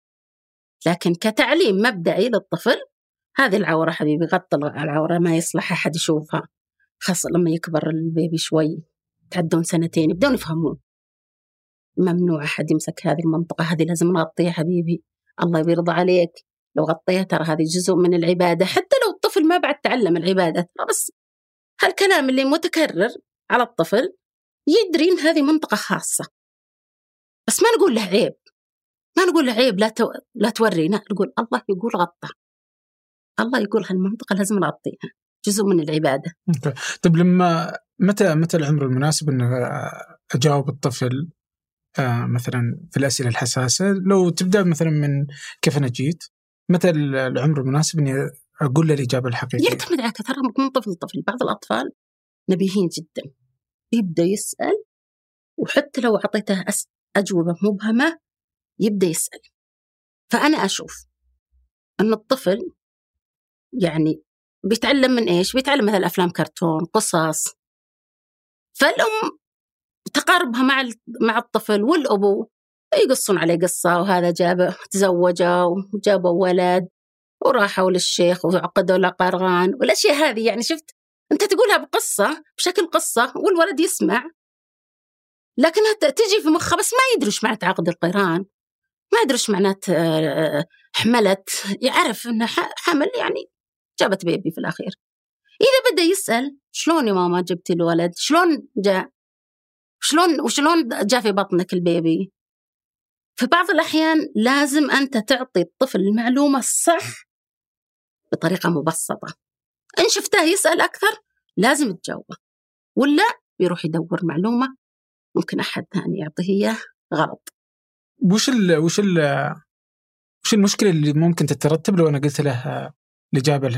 لكن كتعليم مبدئي للطفل هذه العورة حبيبي غطى العورة ما يصلح أحد يشوفها خاصة لما يكبر البيبي شوي تعدون سنتين يبدون يفهمون. ممنوع أحد يمسك هذه المنطقة هذه لازم نغطيها حبيبي الله يرضى عليك. لو غطيها ترى هذه جزء من العبادة حتى لو الطفل ما بعد تعلم العبادة ترى بس هالكلام اللي متكرر على الطفل يدري إن هذه منطقة خاصة. بس ما نقول له عيب. ما نقول له عيب لا تو... لا تورينا نقول الله يقول غطى. الله يقول هالمنطقة لازم نغطيها جزء من العبادة. طيب لما متى متى العمر المناسب ان أجاوب الطفل آه، مثلا في الأسئلة الحساسة؟ لو تبدأ مثلا من كيف أنا جيت متى العمر المناسب إني أقول له الإجابة الحقيقية؟ يعتمد على ترى من طفل لطفل. بعض الأطفال نبيهين جدا يبدأ يسأل وحتى لو أعطيته أس... أجوبة مبهمة يبدأ يسأل فأنا أشوف إن الطفل يعني بيتعلم من إيش؟ بيتعلم مثلا أفلام كرتون، قصص. فالأم تقاربها مع مع الطفل والابو يقصون عليه قصة وهذا جاب تزوجوا وجابوا ولد وراحوا للشيخ وعقدوا له قرغان والأشياء هذه يعني شفت أنت تقولها بقصة بشكل قصة والولد يسمع لكنها تجي في مخه بس ما يدري إيش معنات عقد القيران ما إيش معنات آه، حملت. يعرف انها ح- حمل يعني جابت بيبي في الأخير. إذا بدأ يسأل شلون يا ماما جبتي الولد؟ شلون جاء شلون وشلون جاء في بطنك البيبي؟ في بعض الأحيان لازم أنت تعطي الطفل المعلومة الصح بطريقة مبسطة. إن شفته يسأل أكثر لازم تجاوبه. ولا يروح يدور معلومة ممكن أحد ثاني يعطيه إياه غلط. وش ال وش ال وش المشكلة اللي ممكن تترتب لو أنا قلت له الإجابة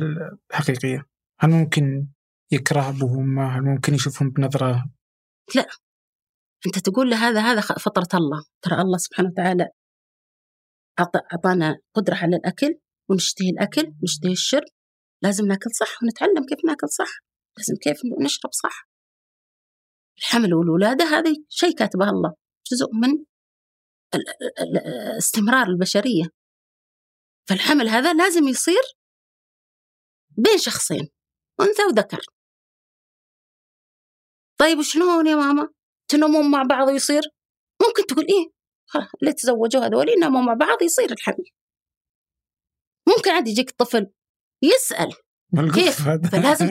الحقيقية؟ هل ممكن يكره وامه؟ هل ممكن يشوفهم بنظرة؟ أنت تقول له هذا هذا فطرة الله. ترى الله سبحانه وتعالى أعطانا قدرة على الأكل ونشتهي الأكل ونشتهي الشرب. لازم ناكل صح ونتعلم كيف ناكل صح. لازم كيف نشرب صح. الحمل والولادة هذه شيء كاتبه الله. جزء من استمرار البشرية. فالحمل هذا لازم يصير بين شخصين أنثى وذكر. طيب شلون يا ماما؟ تنامون مع بعض ويصير؟ ممكن تقول إيه؟ خلاص اللي تزوجوا هذول يناموا مع بعض يصير الحمل. ممكن عاد يجيك طفل يسأل كيف؟ فلازم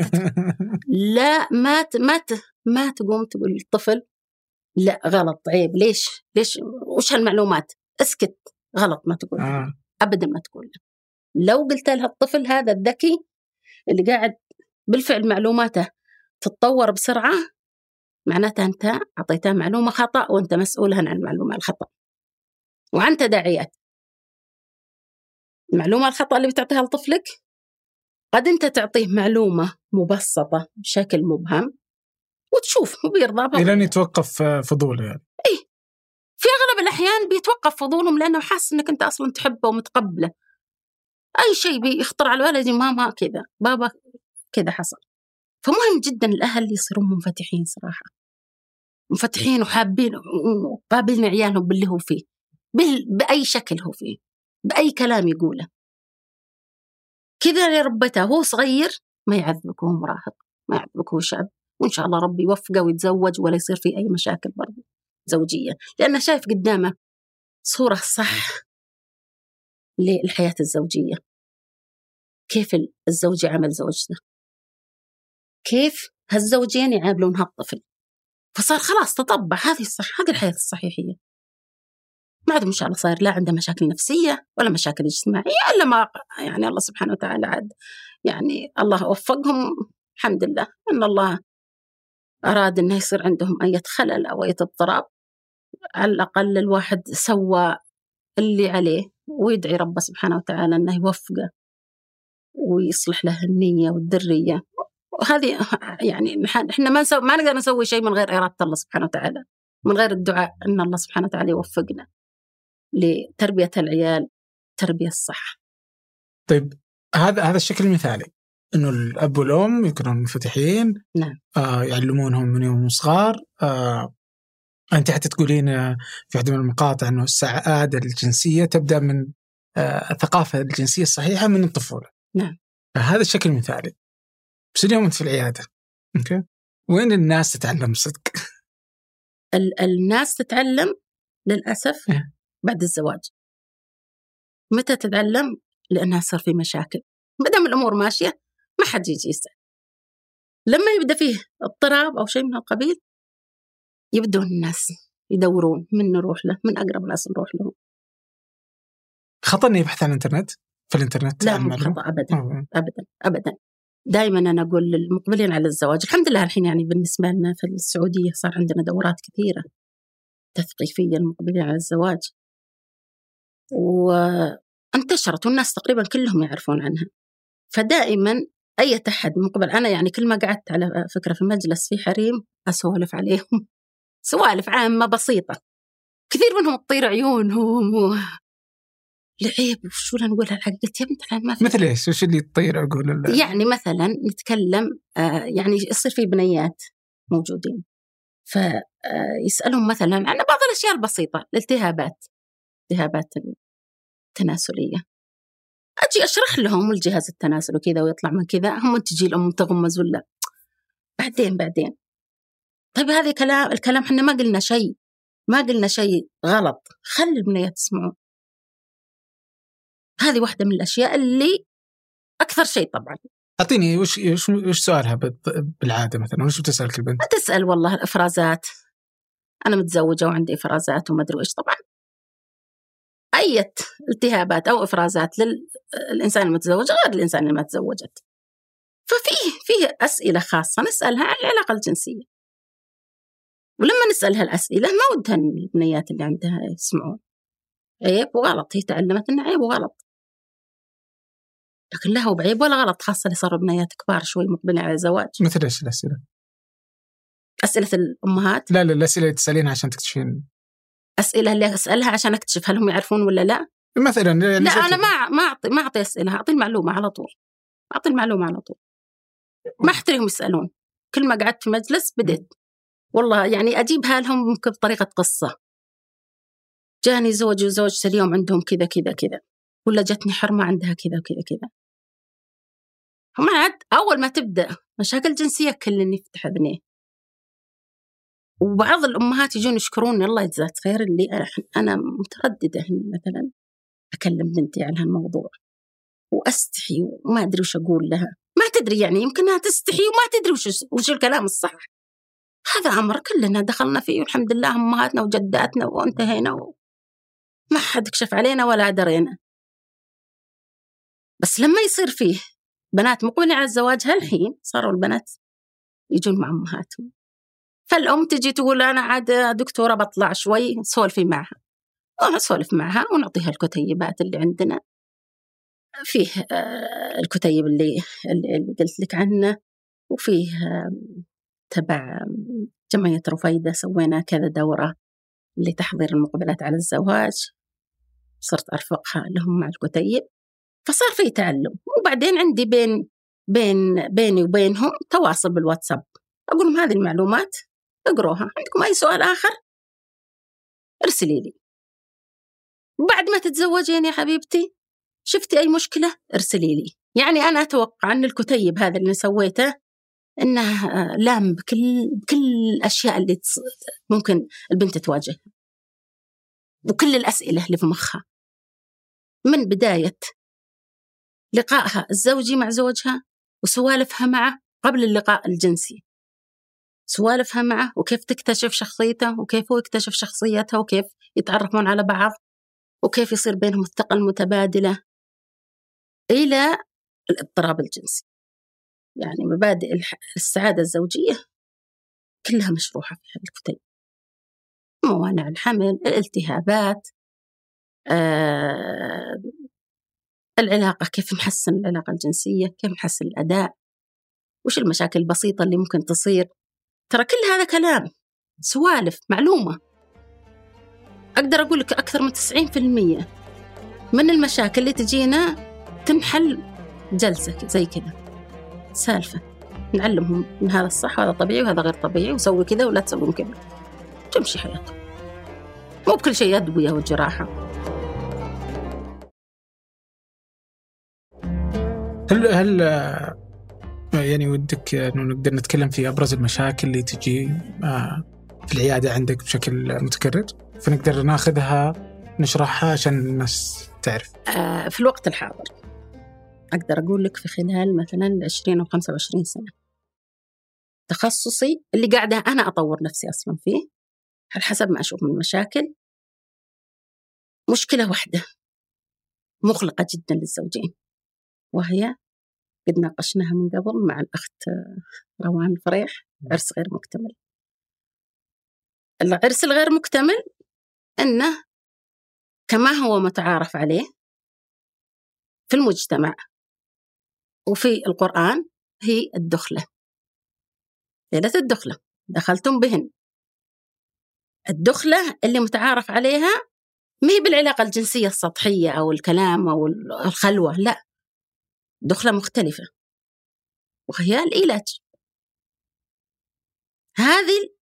لا ما ت... ما ت... ما تقوم تقول للطفل لا غلط. عيب. ليش؟ ليش؟ وش هالمعلومات؟ اسكت. غلط ما تقول. آه. ابدا ما تقول. لو قلت لها الطفل هذا الذكي اللي قاعد بالفعل معلوماته تتطور بسرعة معناتها أنت اعطيته معلومة خطأ وأنت مسؤول عن المعلومة الخطأ. وعن تداعيات المعلومة الخطأ اللي بتعطيها لطفلك قد أنت تعطيه معلومة مبسطة بشكل مبهم وتشوف بيرضى بها. إلى يتوقف آه، فضوله يعني. في أغلب الأحيان بيتوقف فضولهم لأنه حاسس إنك أنت أصلا تحبه ومتقبله. أي شيء بيخطر على بالي ماما كذا بابا كذا حصل. فمهم جدا الأهل يصيرون منفتحين صراحة. منفتحين وحابين وقابلين عيالهم باللي هو فيه. بال- بأي شكل هو فيه. بأي كلام يقوله. كذا اللي ربيته. هو صغير ما يعذبك وهو مراهق ما يعذبك وهو شاب. وإن شاء الله ربي يوفقه ويتزوج ولا يصير فيه أي مشاكل برضه زوجية. لأنه شايف قدامه صورة صح للحياة الزوجية. كيف الزوج يعامل زوجته. كيف هالزوجين يعاملون هالطفل فصار خلاص تطبع. هذه الصح هذه الحياة الصحيحية. ما عاد إن شاء الله صاير لا عنده مشاكل نفسية ولا مشاكل اجتماعية. إلا ما يعني الله سبحانه وتعالى عاد يعني الله وفقهم. الحمد لله. إن الله أراد إنه يصير عندهم أي خلل أو أي اضطراب على الأقل الواحد سوى اللي عليه ويدعي ربه سبحانه وتعالى إنه يوفقه ويصلح له النية والذرية. وهذه يعني إحنا ما نسوي ما نقدر نسوي شيء من غير إرادة الله سبحانه وتعالى من غير الدعاء إن الله سبحانه وتعالى يوفقنا لتربية العيال التربيه الصح. طيب هذا هذا الشكل المثالي. إنه الأب والأم يكونون منفتحين نعم. آه يعلمونهم من يوم صغار آه أنت حتى تقولين في واحدة من المقاطع إنه السعادة الجنسية تبدأ من آه الثقافة الجنسية الصحيحة من الطفولة نعم. هذا الشكل المثالي بس اليوم أنت في العيادة أوكي وين الناس تتعلم صدق؟ ال- الناس تتعلم للأسف إيه. بعد الزواج متى تتعلم؟ لأنها صار في مشاكل ما دام الأمور ماشية ما حد يجي يسأل. لما يبدأ فيه اضطراب أو شيء من القبيل يبدون الناس يدورون من نروح له من أقرب ناس نروح لهم. خطأ إنه يبحث عن الإنترنت؟ في الإنترنت لا مو ابدا آه. ابدا ابدا. دائما أنا أقول للمقبلين على الزواج الحمد لله الحين يعني بالنسبة لنا في السعودية صار عندنا دورات كثيرة تثقيفية للمقبلين على الزواج. وانتشرت والناس تقريبا كلهم يعرفون عنها. فدائما أي أحد مقبل أنا يعني كل ما قعدت على فكرة في مجلس في حريم أسولف عليهم. سوالف عامة بسيطة. كثير منهم تطير عيونهم و... لعيب وشو نقولها قلت يا بنت الحلال ما في مثل إيش؟ وش اللي تطير عقول يعني مثلا نتكلم آه، يعني يصير في بنيات موجودين. فيسألهم مثلا عن بعض الأشياء البسيطة الالتهابات. التهابات التناسلية. أجي أشرح لهم الجهاز التناسل وكذا ويطلع من كذا هم تجي الأم تغمز ولا؟ بعدين بعدين. طيب هذه كلام الكلام إحنا ما قلنا شيء ما قلنا شيء غلط. خلي البنيات يسمعون هذه واحدة من الأشياء اللي أكثر شيء طبعا. أعطيني وش وش وش سؤالها بال- بالعادة مثلا؟ وش بتسألك البنت؟ ما تسأل والله الإفرازات. أنا متزوجة وعندي إفرازات وما أدري إيش طبعا. أي التهابات أو إفرازات للإنسان المتزوج غير الإنسان اللي ما تزوجت. ففيه فيه أسئلة خاصة نسألها عن العلاقة الجنسية. ولما نسأل هالأسئلة ما ودها البنيات اللي عندها يسمعون. عيب وغلط هي تعلمت إنه عيب وغلط. لكن لا هو بعيب ولا غلط خاصة اللي صاروا بنيات كبار شوي مقبلين على الزواج. مثل إيش الأسئلة؟ أسئلة الأمهات. لا لا الأسئلة اللي تسألينها عشان تكتشفين. أسئلة اللي أسألها عشان أكتشف هل هم يعرفون ولا لا؟ مثلا يعني لا كذا. ما ما أعطي ما أعطي أسئلة أعطي المعلومة على طول. أعطي المعلومة على طول. ما أحترم يسألون. كل ما قعدت في مجلس بديت والله يعني أجيبها لهم ممكن بطريقة قصة. جاني زوجي وزوجتي اليوم عندهم كذا كذا كذا. ولا جتني حرمة عندها كذا وكذا كذا. هم عاد أول ما تبدأ مشاكل جنسية كل يفتح أذنيه وبعض الأمهات يجون يشكروني الله يجزاك خير اللي أنا مترددة إني مثلا أكلم بنتي عن هالموضوع وأستحي وما أدري وش أقول لها. ما تدري يعني يمكنها تستحي وما تدري وش, وش الكلام الصح. هذا أمر كلنا دخلنا فيه والحمد لله أمهاتنا وجداتنا وانتهينا. ما حد كشف علينا ولا درينا. بس لما يصير فيه بنات مقبلين على الزواج هالحين صاروا البنات يجون مع أمهاتهم. فالأم تجي تقول أنا عاد دكتورة بطلع شوي سولفي معها. ونسولف معها ونعطيها الكتيبات اللي عندنا. فيه آه، الكتيب اللي اللي قلت لك عنه وفيه تبع جمعية رفيدة سوينا كذا دورة لتحضير المقبلات على الزواج. صرت أرفقها لهم مع الكتيب. فصار في تعلم. وبعدين عندي بين بين بيني وبينهم تواصل بالواتساب. أقول لهم هذه المعلومات اقروها عندكم أي سؤال آخر؟ ارسلي لي. بعد ما تتزوجين يا حبيبتي شفتي أي مشكلة؟ ارسلي لي. يعني أنا أتوقع أن الكتيب هذا اللي سويته إنه آه، لام بكل بكل الأشياء اللي ممكن البنت تواجهها وكل الأسئلة اللي في مخها. من بداية لقائها الزوجي مع زوجها وسوالفها معه قبل اللقاء الجنسي. سوالفها معه وكيف تكتشف شخصيته وكيف هو يكتشف شخصيتها وكيف يتعرفون على بعض وكيف يصير بينهم الثقة المتبادلة إلى الاضطراب الجنسي. يعني مبادئ السعادة الزوجية كلها مشروحة في هذه الكتيب. موانع الحمل الالتهابات آه، العلاقة كيف نحسن العلاقة الجنسية كيف نحسن الأداء وش المشاكل البسيطة اللي ممكن تصير. ترى كل هذا كلام سوالف معلومة. أقدر أقول لك أكثر من 90% من المشاكل اللي تجينا تنحل جلسة زي كذا. سالفة. نعلمهم إن هذا الصح وهذا طبيعي وهذا غير طبيعي وسوي كذا ولا تسوي كذا. تمشي حياتهم. مو بكل شيء أدوية وجراحة هل هل يعني ودك إنه نقدر نتكلم في أبرز المشاكل اللي تجي آه، في العيادة عندك بشكل متكرر فنقدر ناخذها نشرحها عشان الناس تعرف. آه، في الوقت الحاضر. أقدر أقول لك في خلال مثلا 20 أو 25 سنة. تخصصي اللي قاعدة أنا أطور نفسي أصلا فيه على حسب ما أشوف من مشاكل مشكلة واحدة مغلقة جدا للزوجين وهي قد ناقشناها من قبل مع الأخت آه، روان الفريح عرس غير مكتمل. العرس الغير مكتمل أنه كما هو متعارف عليه في المجتمع وفي القرآن هي الدخلة. ليلة الدخلة دخلتم بهن. الدخلة اللي متعارف عليها ما هي بالعلاقة الجنسية السطحية أو الكلام أو الخلوة لا. دخلة مختلفة. وهي العلاج هذه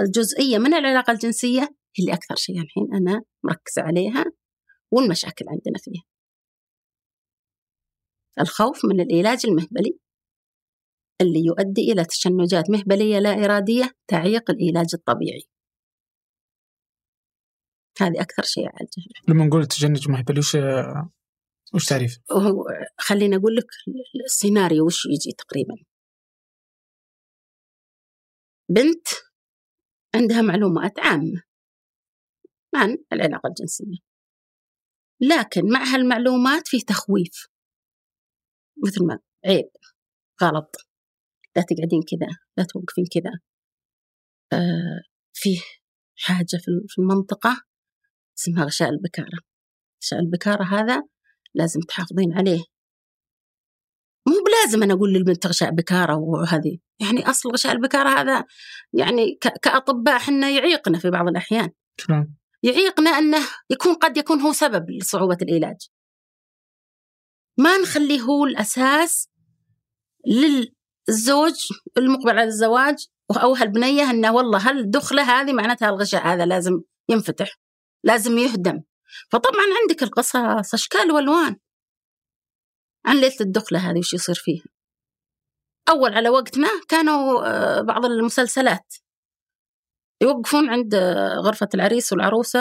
الجزئية من العلاقة الجنسية هي اللي أكثر شيء الحين أنا مركزة عليها والمشاكل عندنا فيها. الخوف من العلاج المهبلي اللي يؤدي إلى تشنجات مهبلية لا إرادية تعيق العلاج الطبيعي. هذه أكثر شيء يعالجه لما نقول تشنج مهبلي وش وش تعريف؟ خليني أقول لك السيناريو وش يجي تقريبا. بنت عندها معلومات عامة عن العلاقة الجنسية لكن مع هالمعلومات في تخويف. مثل ما عيب غلط لا تقعدين كذا لا توقفين كذا. آه فيه حاجة في المنطقة اسمها غشاء البكارة. غشاء البكارة هذا لازم تحافظين عليه. مو بلازم أنا أقول للبنت غشاء بكارة وهذه يعني أصل غشاء البكارة هذا يعني كأطباء حنا يعيقنا في بعض الأحيان. شلون؟ يعيقنا أنه يكون قد يكون هو سبب لصعوبة العلاج. ما نخليه هو الأساس للزوج المقبل على الزواج أو هالبنية أنه والله هالدخلة هذه معناتها الغشاء هذا لازم ينفتح لازم يهدم. فطبعا عندك القصص أشكال وألوان. عن ليلة الدخلة هذه وش يصير فيها؟ أول على وقتنا كانوا آه، بعض المسلسلات يوقفون عند آه، غرفة العريس والعروسة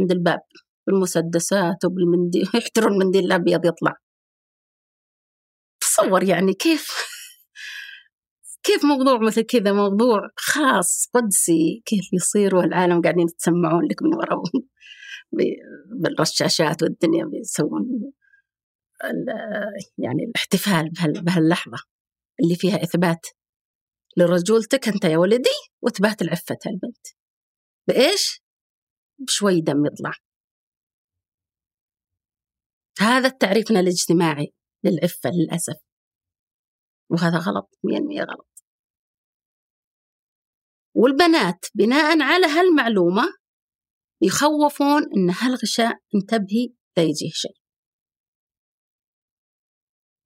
عند الباب بالمسدسات وبالمنديل يحترون المنديل الأبيض يطلع. تصور يعني كيف كيف موضوع مثل كذا موضوع خاص قدسي كيف يصير والعالم قاعدين يتسمعون لك من وراء. بالرشاشات والدنيا بيسوون يعني الاحتفال بهاللحظة اللي فيها إثبات لرجولتك أنت يا ولدي وإثبات العفة البنت بإيش؟ بشوي دم يطلع. هذا تعريفنا الاجتماعي للعفة للأسف. وهذا غلط 100% غلط. والبنات بناء على هالمعلومة يخوفون إن هالغشاء انتبهي لا يجيه شيء.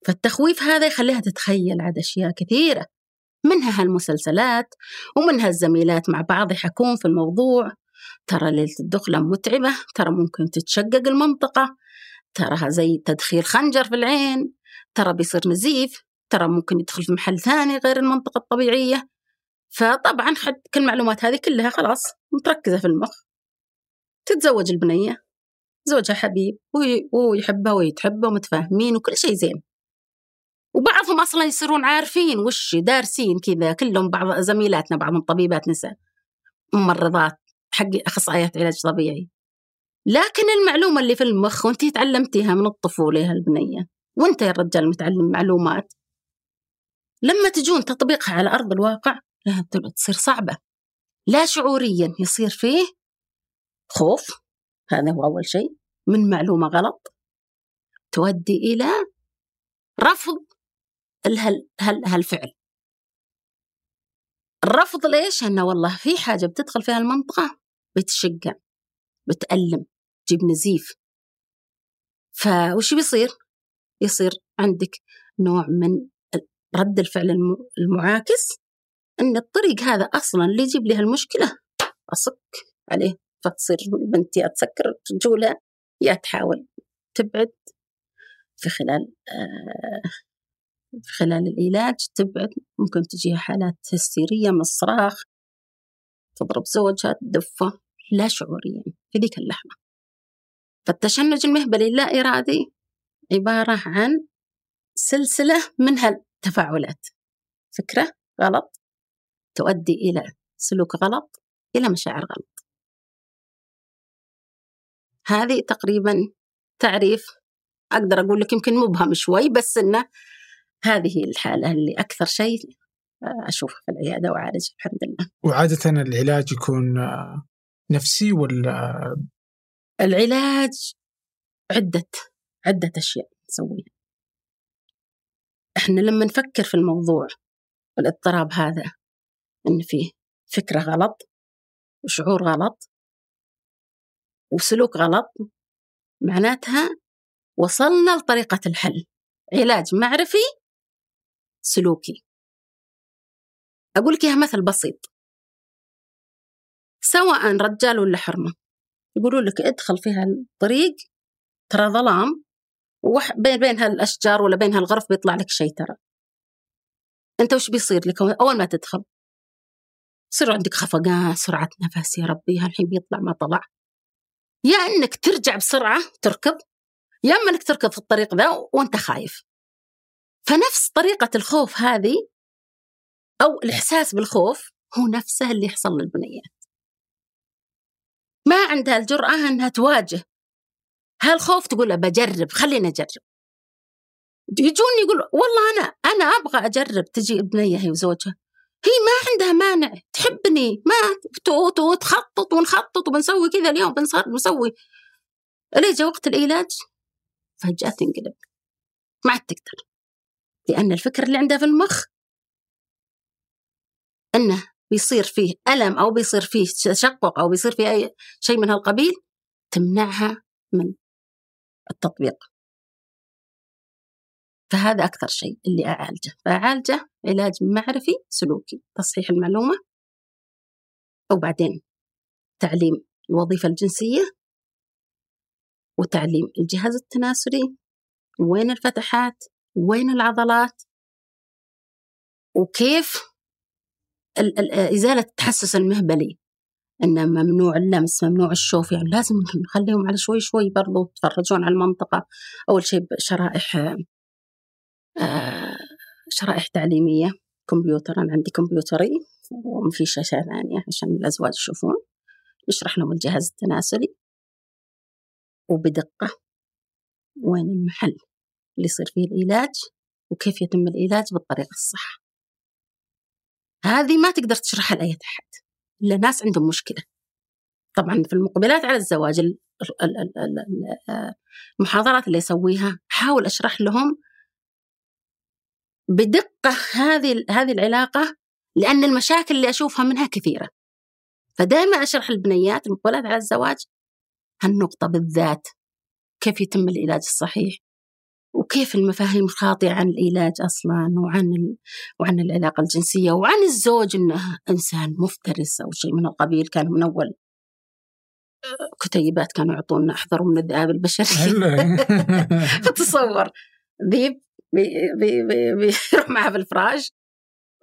فالتخويف هذا يخليها تتخيل عاد أشياء كثيرة منها هالمسلسلات ومنها الزميلات مع بعض يحكون في الموضوع. ترى ليلة الدخلة متعبة ترى ممكن تتشقق المنطقة تراها زي تدخيل خنجر في العين ترى بيصير نزيف ترى ممكن يدخل في محل ثاني غير المنطقة الطبيعية. فطبعا حد كل المعلومات هذه كلها خلاص متركزة في المخ. تتزوج البنية. زوجها حبيب وهو يحبها وهي تحبه ومتفاهمين وكل شيء زين. وبعضهم أصلا يصيرون عارفين وش دارسين كذا كلهم بعض زميلاتنا بعضهم طبيبات نساء. ممرضات حق أخصائيات علاج طبيعي. لكن المعلومة اللي في المخ وانت تعلمتيها من الطفولة يا البنيه وانت يا الرجال متعلم معلومات. لما تجون تطبيقها على أرض الواقع تصير صعبة. لا شعوريا يصير فيه خوف هذا هو أول شيء من معلومة غلط تؤدي إلى رفض هال هال هالفعل الرفض ليش؟ انه والله في حاجة بتدخل في هالمنطقه بتشقع بتألم تجيب نزيف فوش بيصير؟ يصير عندك نوع من رد الفعل المعاكس إن الطريق هذا أصلا اللي يجيب لي هالمشكلة أصك عليه فتصير البنت يا تسكر رجولها يا تحاول تبعد في خلال آه في خلال العلاج تبعد. ممكن تجيها حالات هستيرية من الصراخ تضرب زوجها تدفه. لا شعوريا في ذيك اللحظة. فالتشنج المهبلي اللا إرادي عبارة عن سلسلة من هالتفاعلات. فكرة غلط تؤدي إلى سلوك غلط إلى مشاعر غلط. هذه تقريبا تعريف أقدر أقول لك يمكن مبهم شوي بس إنه هذه الحالة اللي أكثر شيء أشوفها في العيادة وأعالجها الحمد لله. وعادة العلاج يكون آه، نفسي ولا؟ العلاج عدة عدة أشياء نسويها. إحنا لما نفكر في الموضوع الاضطراب هذا إن فيه فكرة غلط وشعور غلط وسلوك غلط معناتها وصلنا لطريقة الحل. علاج معرفي سلوكي. أقول لك إياها مثل بسيط. سواء رجال ولا حرمة يقولوا لك ادخل في هالطريق ترى ظلام بين بين هالأشجار ولا بين هالغرف بيطلع لك شيء ترى. أنت وش بيصير لك؟ أول ما تدخل يصير عندك خفقان سرعة نفس يا ربي الحين بيطلع ما طلع. يا إنك ترجع بسرعة تركض يا إما إنك تركض في الطريق ذا وأنت خايف. فنفس طريقة الخوف هذه أو الإحساس بالخوف هو نفسه اللي يحصل للبنيات. ما عندها الجرأة أنها تواجه. هالخوف تقول بجرب خليني أجرب. يجون يقول والله أنا أنا أبغى أجرب تجي بنية هي وزوجها. هي ما عندها مانع. تحبني. ما وتخطط ونخطط وبنسوي كذا اليوم بنسوي ليه جاء وقت العلاج فجأة تنقلب. ما عاد تقدر. لأن الفكر اللي عندها في المخ أنه بيصير فيه ألم أو بيصير فيه تشقق أو بيصير فيه أي شيء من هالقبيل تمنعها من التطبيق. فهذا أكثر شيء اللي أعالجه. فأعالجه علاج معرفي سلوكي تصحيح المعلومة وبعدين تعليم الوظيفة الجنسية وتعليم الجهاز التناسلي وين الفتحات وين العضلات وكيف إزالة التحسس المهبلي. إنه ممنوع اللمس ممنوع الشوف يعني لازم نخليهم على شوي شوي برضو يتفرجون على المنطقة. أول شيء شرائح آه، شرائح تعليمية كمبيوتر أنا عندي كمبيوتري وفي شاشة ثانية عشان الأزواج يشوفون. نشرح لهم الجهاز التناسلي. وبدقة وين المحل؟ اللي يصير فيه العلاج وكيف يتم العلاج بالطريقة الصح. هذه ما تقدر تشرحها لأي أحد. إلا ناس عندهم مشكلة. طبعا في المقبلات على الزواج المحاضرات اللي أسويها أحاول أشرح لهم بدقة هذه هذه العلاقة لأن المشاكل اللي أشوفها منها كثيرة. فدائما أشرح البنيات المقبلات على الزواج هالنقطة بالذات كيف يتم العلاج الصحيح؟ وكيف المفاهيم الخاطئة عن العلاج أصلا وعن ال... وعن العلاقة الجنسية وعن الزوج أنه إنسان مفترس أو شيء من القبيل كان من أول. كتيبات كانوا يعطونا احذروا من الذئاب البشري فتصور. ذيب. بيروح معها في الفراش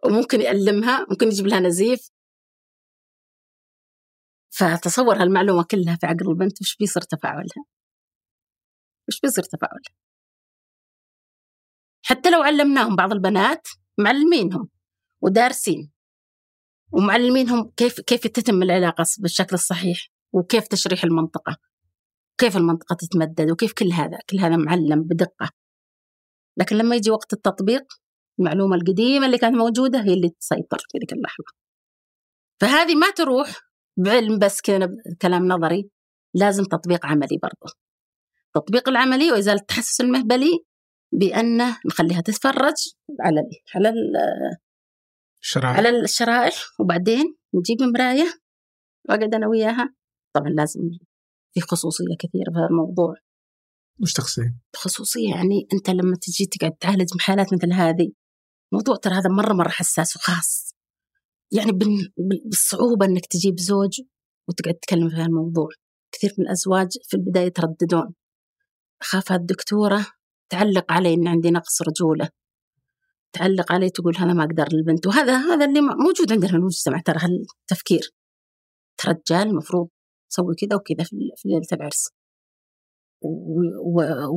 وممكن يألمها ممكن يجيب لها نزيف. فتصور هالمعلومة كلها في عقل البنت وش بيصير تفاعلها؟ وش بيصير تفاعلها؟ حتى لو علمناهم بعض البنات معلمينهم ودارسين. ومعلمينهم كيف كيف تتم العلاقة بالشكل الصحيح وكيف تشريح المنطقة كيف المنطقة تتمدد وكيف كل هذا كل هذا معلم بدقة. لكن لما يجي وقت التطبيق المعلومة القديمة اللي كانت موجودة هي اللي تسيطر في ذيك اللحظة. فهذه ما تروح بعلم بس كذا كلام نظري لازم تطبيق عملي برضه التطبيق العملي وإزالة التحسس المهبلي بأنه نخليها تتفرج على ال على ال الشرائح. على الشرائح وبعدين نجيب مراية وأقعد أنا وياها. طبعا لازم في خصوصية كثيرة في هذا الموضوع. وش تقصدين؟ خصوصية يعني أنت لما تجي تقعد تعالج حالات مثل هذه موضوع ترى هذا مرة مرة حساس وخاص. يعني بالصعوبة أنك تجيب زوج وتقعد تتكلم في هالموضوع. كثير من الأزواج في البداية يترددون. خاف الدكتورة تعلق علي ان عندي نقص رجولة. تعلق علي تقول هذا ما أقدر للبنت. وهذا هذا اللي موجود عندنا في المجتمع ترى هالتفكير. رجال المفروض تسوي كذا وكذا في ليله العرس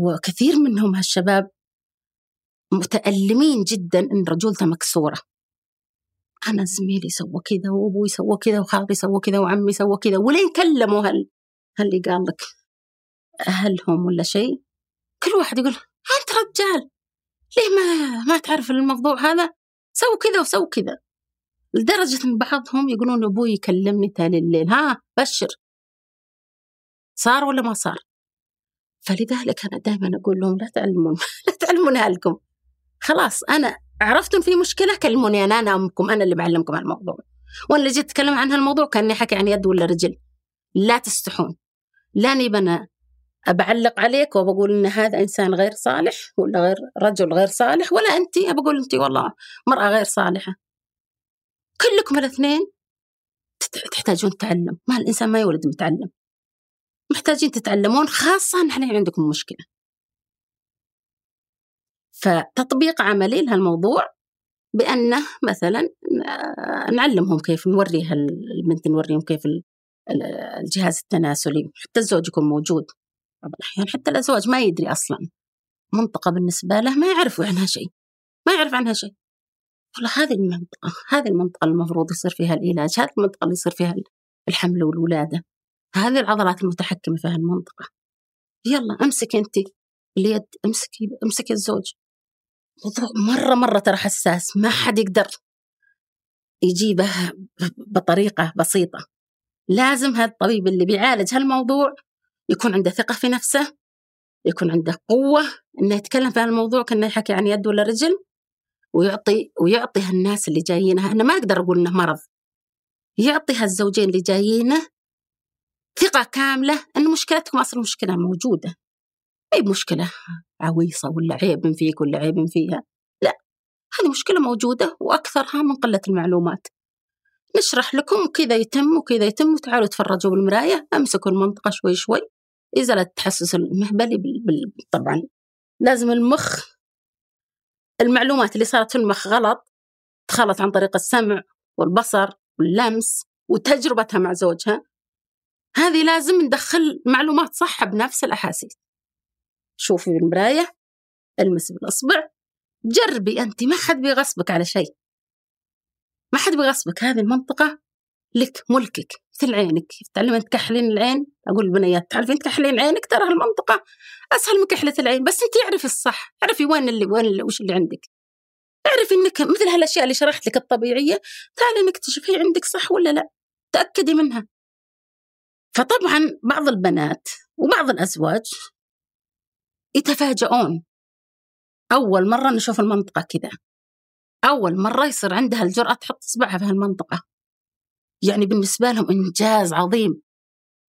وكثير منهم هالشباب متألمين جدا إن رجولته مكسورة. أنا زميلي سوى كذا وأبوي سوى كذا وخالي سوى كذا وعمي سوى كذا ولين كلموا هل هل قال لك. أهلهم ولا شيء كل واحد يقول أنت رجال! ليه ما ما تعرف الموضوع هذا؟ سو كذا وسو كذا. لدرجة إن بعضهم يقولون أبوي يكلمني تالي الليل ها بشر! صار ولا ما صار؟ فلذلك أنا دائما أقول لهم لا تعلمون لا تعلمون أهلكم. خلاص أنا عرفتم في مشكلة كلموني أنا أنا أمكم أنا اللي بعلمكم عن الموضوع. وأنا اللي جيت أتكلم عن هالموضوع كأني حكي عن يد ولا رجل. لا تستحون. لا نبنا بعلق عليك وبقول إن هذا إنسان غير صالح ولا غير رجل غير صالح ولا أنت. بقول أنت والله مرأة غير صالحة. كلكم الأثنين تحتاجون تعلم. ما الإنسان ما يولد متعلم. محتاجين تتعلمون خاصة نحن عندكم مشكلة. فتطبيق عملي لهالموضوع بأنه مثلا آه، نعلمهم كيف نوريها البنت نوريهم كيف ال- ال- الجهاز التناسلي حتى الزوج يكون موجود. بعض الأحيان حتى الأزواج ما يدري أصلا. منطقة بالنسبة له ما يعرف عنها شيء. ما يعرف عنها شيء. والله هذه المنطقة هذه المنطقة المفروض يصير فيها العلاج هذه المنطقة اللي يصير فيها الحمل والولادة. هذه العضلات المتحكمة في هالمنطقة. يلا امسك انت اليد امسكي امسكي الزوج. موضوع مرة مرة ترى حساس ما حد يقدر يجيبه بطريقة بسيطة. لازم هذا الطبيب اللي بيعالج هالموضوع يكون عنده ثقة في نفسه يكون عنده قوة إنه يتكلم في هالموضوع كأنه يحكي عن يد ولا رجل ويعطي ويعطي هالناس اللي جايينه أنا ما أقدر أقول إنه مرض. يعطي هالزوجين اللي جايينه ثقة كاملة إن مشكلتكم أصلا مشكلة موجودة. أي مشكلة عويصة ولا عيب فيك ولا عيب فيها. لا هذه مشكلة موجودة وأكثرها من قلة المعلومات. نشرح لكم وكذا يتم وكذا يتم وتعالوا تفرجوا بالمراية أمسكوا المنطقة شوي شوي. إزالة التحسس المهبلي. بال... طبعا. لازم المخ المعلومات اللي صارت في المخ غلط تخلط عن طريق السمع والبصر واللمس وتجربتها مع زوجها. هذه لازم ندخل معلومات صح بنفس الأحاسيس. شوفي بالمراية المس بالإصبع جربي أنت ما حد بيغصبك على شيء. ما حد بيغصبك هذه المنطقة لك ملكك مثل عينك. تعلمين تكحلين العين؟ أقول للبنيات تعرفين تكحلين عينك؟ ترى المنطقة أسهل من كحلة العين بس أنت اعرفي الصح. اعرفي وين اللي وين اللي وش اللي عندك. اعرفي إنك مثل هالأشياء اللي شرحت لك الطبيعية تعالي نكتشف هي عندك صح ولا لا. تأكدي منها. فطبعا بعض البنات وبعض الأزواج يتفاجئون أول مرة نشوف المنطقة كذا. أول مرة يصير عندها الجرأة تحط اصبعها في هالمنطقة. يعني بالنسبة لهم إنجاز عظيم.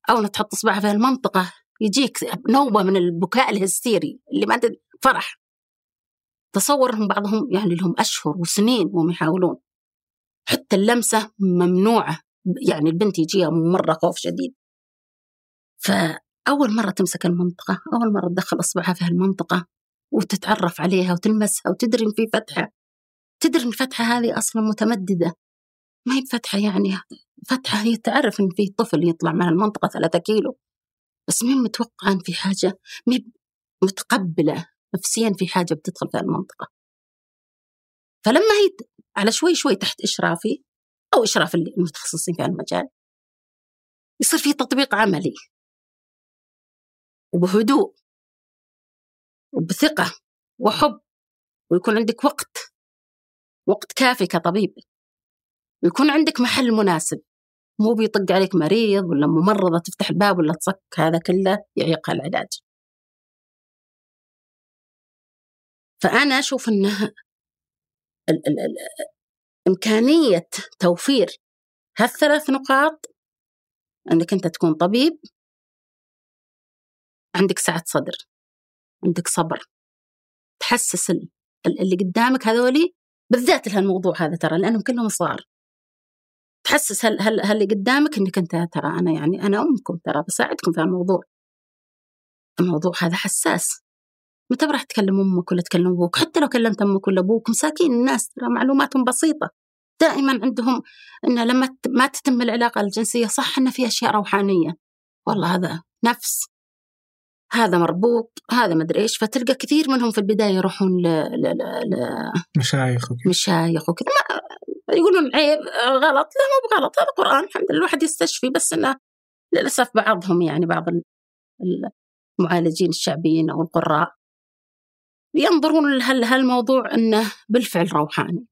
إنها تحط اصبعها في هالمنطقة يجيك نوبة من البكاء الهستيري اللي ما. فرح. تصور انهم بعضهم يعني لهم أشهر وسنين وهم يحاولون. حتى اللمسة ممنوعة. يعني البنت يجيها مرة خوف شديد. فأول مرة تمسك المنطقة أول مرة تدخل أصبعها في هالمنطقة وتتعرف عليها وتلمسها وتدري إن في فتحة. تدري إن الفتحة هذه أصلا متمددة. ما هي بفتحة يعني فتحة هي تعرف إن في طفل يطلع من المنطقة ثلاثة كيلو. بس مين متوقع إن في حاجة مين متقبلة نفسيا في حاجة بتدخل في المنطقة فلما هي على شوي شوي تحت إشرافي أو إشراف اللي المتخصصين في المجال يصير في تطبيق عملي. وبهدوء وبثقة وحب ويكون عندك وقت وقت كافي كطبيب. ويكون عندك محل مناسب مو بيطق عليك مريض ولا ممرضة تفتح الباب ولا تصك هذا كله يعيق العلاج. فأنا أشوف أنه ال- ال- ال- إمكانية توفير هالثلاث نقاط أنك أنت تكون طبيب عندك سعة صدر عندك صبر. تحسس ال- ال- اللي قدامك هذولي بالذات لهالموضوع هذا ترى لأنهم كلهم صغار. تحسس هل هل هل اللي قدامك إنك أنت ترى أنا يعني أنا أمكم ترى بساعدكم في الموضوع الموضوع هذا حساس. متى راح تكلم أمك ولا تكلم أبوك؟ حتى لو كلمت أمك ولا أبوك مساكين الناس ترى معلوماتهم بسيطة. دائما عندهم إن لما ما تتم العلاقة الجنسية صح إن في أشياء روحانية. والله هذا نفس هذا مربوط هذا مدري إيش فتلقى كثير منهم في البداية يروحون ل... ل... ل... ل... مشايخ وكذا. مشايخ وكذا. ما يقولون عيب غلط. لا مو بغلط هذا قرآن الحمد لله الواحد يستشفي بس إنه للأسف بعضهم يعني بعض ال- المعالجين الشعبيين أو القراء ينظرون لهال- هالموضوع إنه بالفعل روحاني.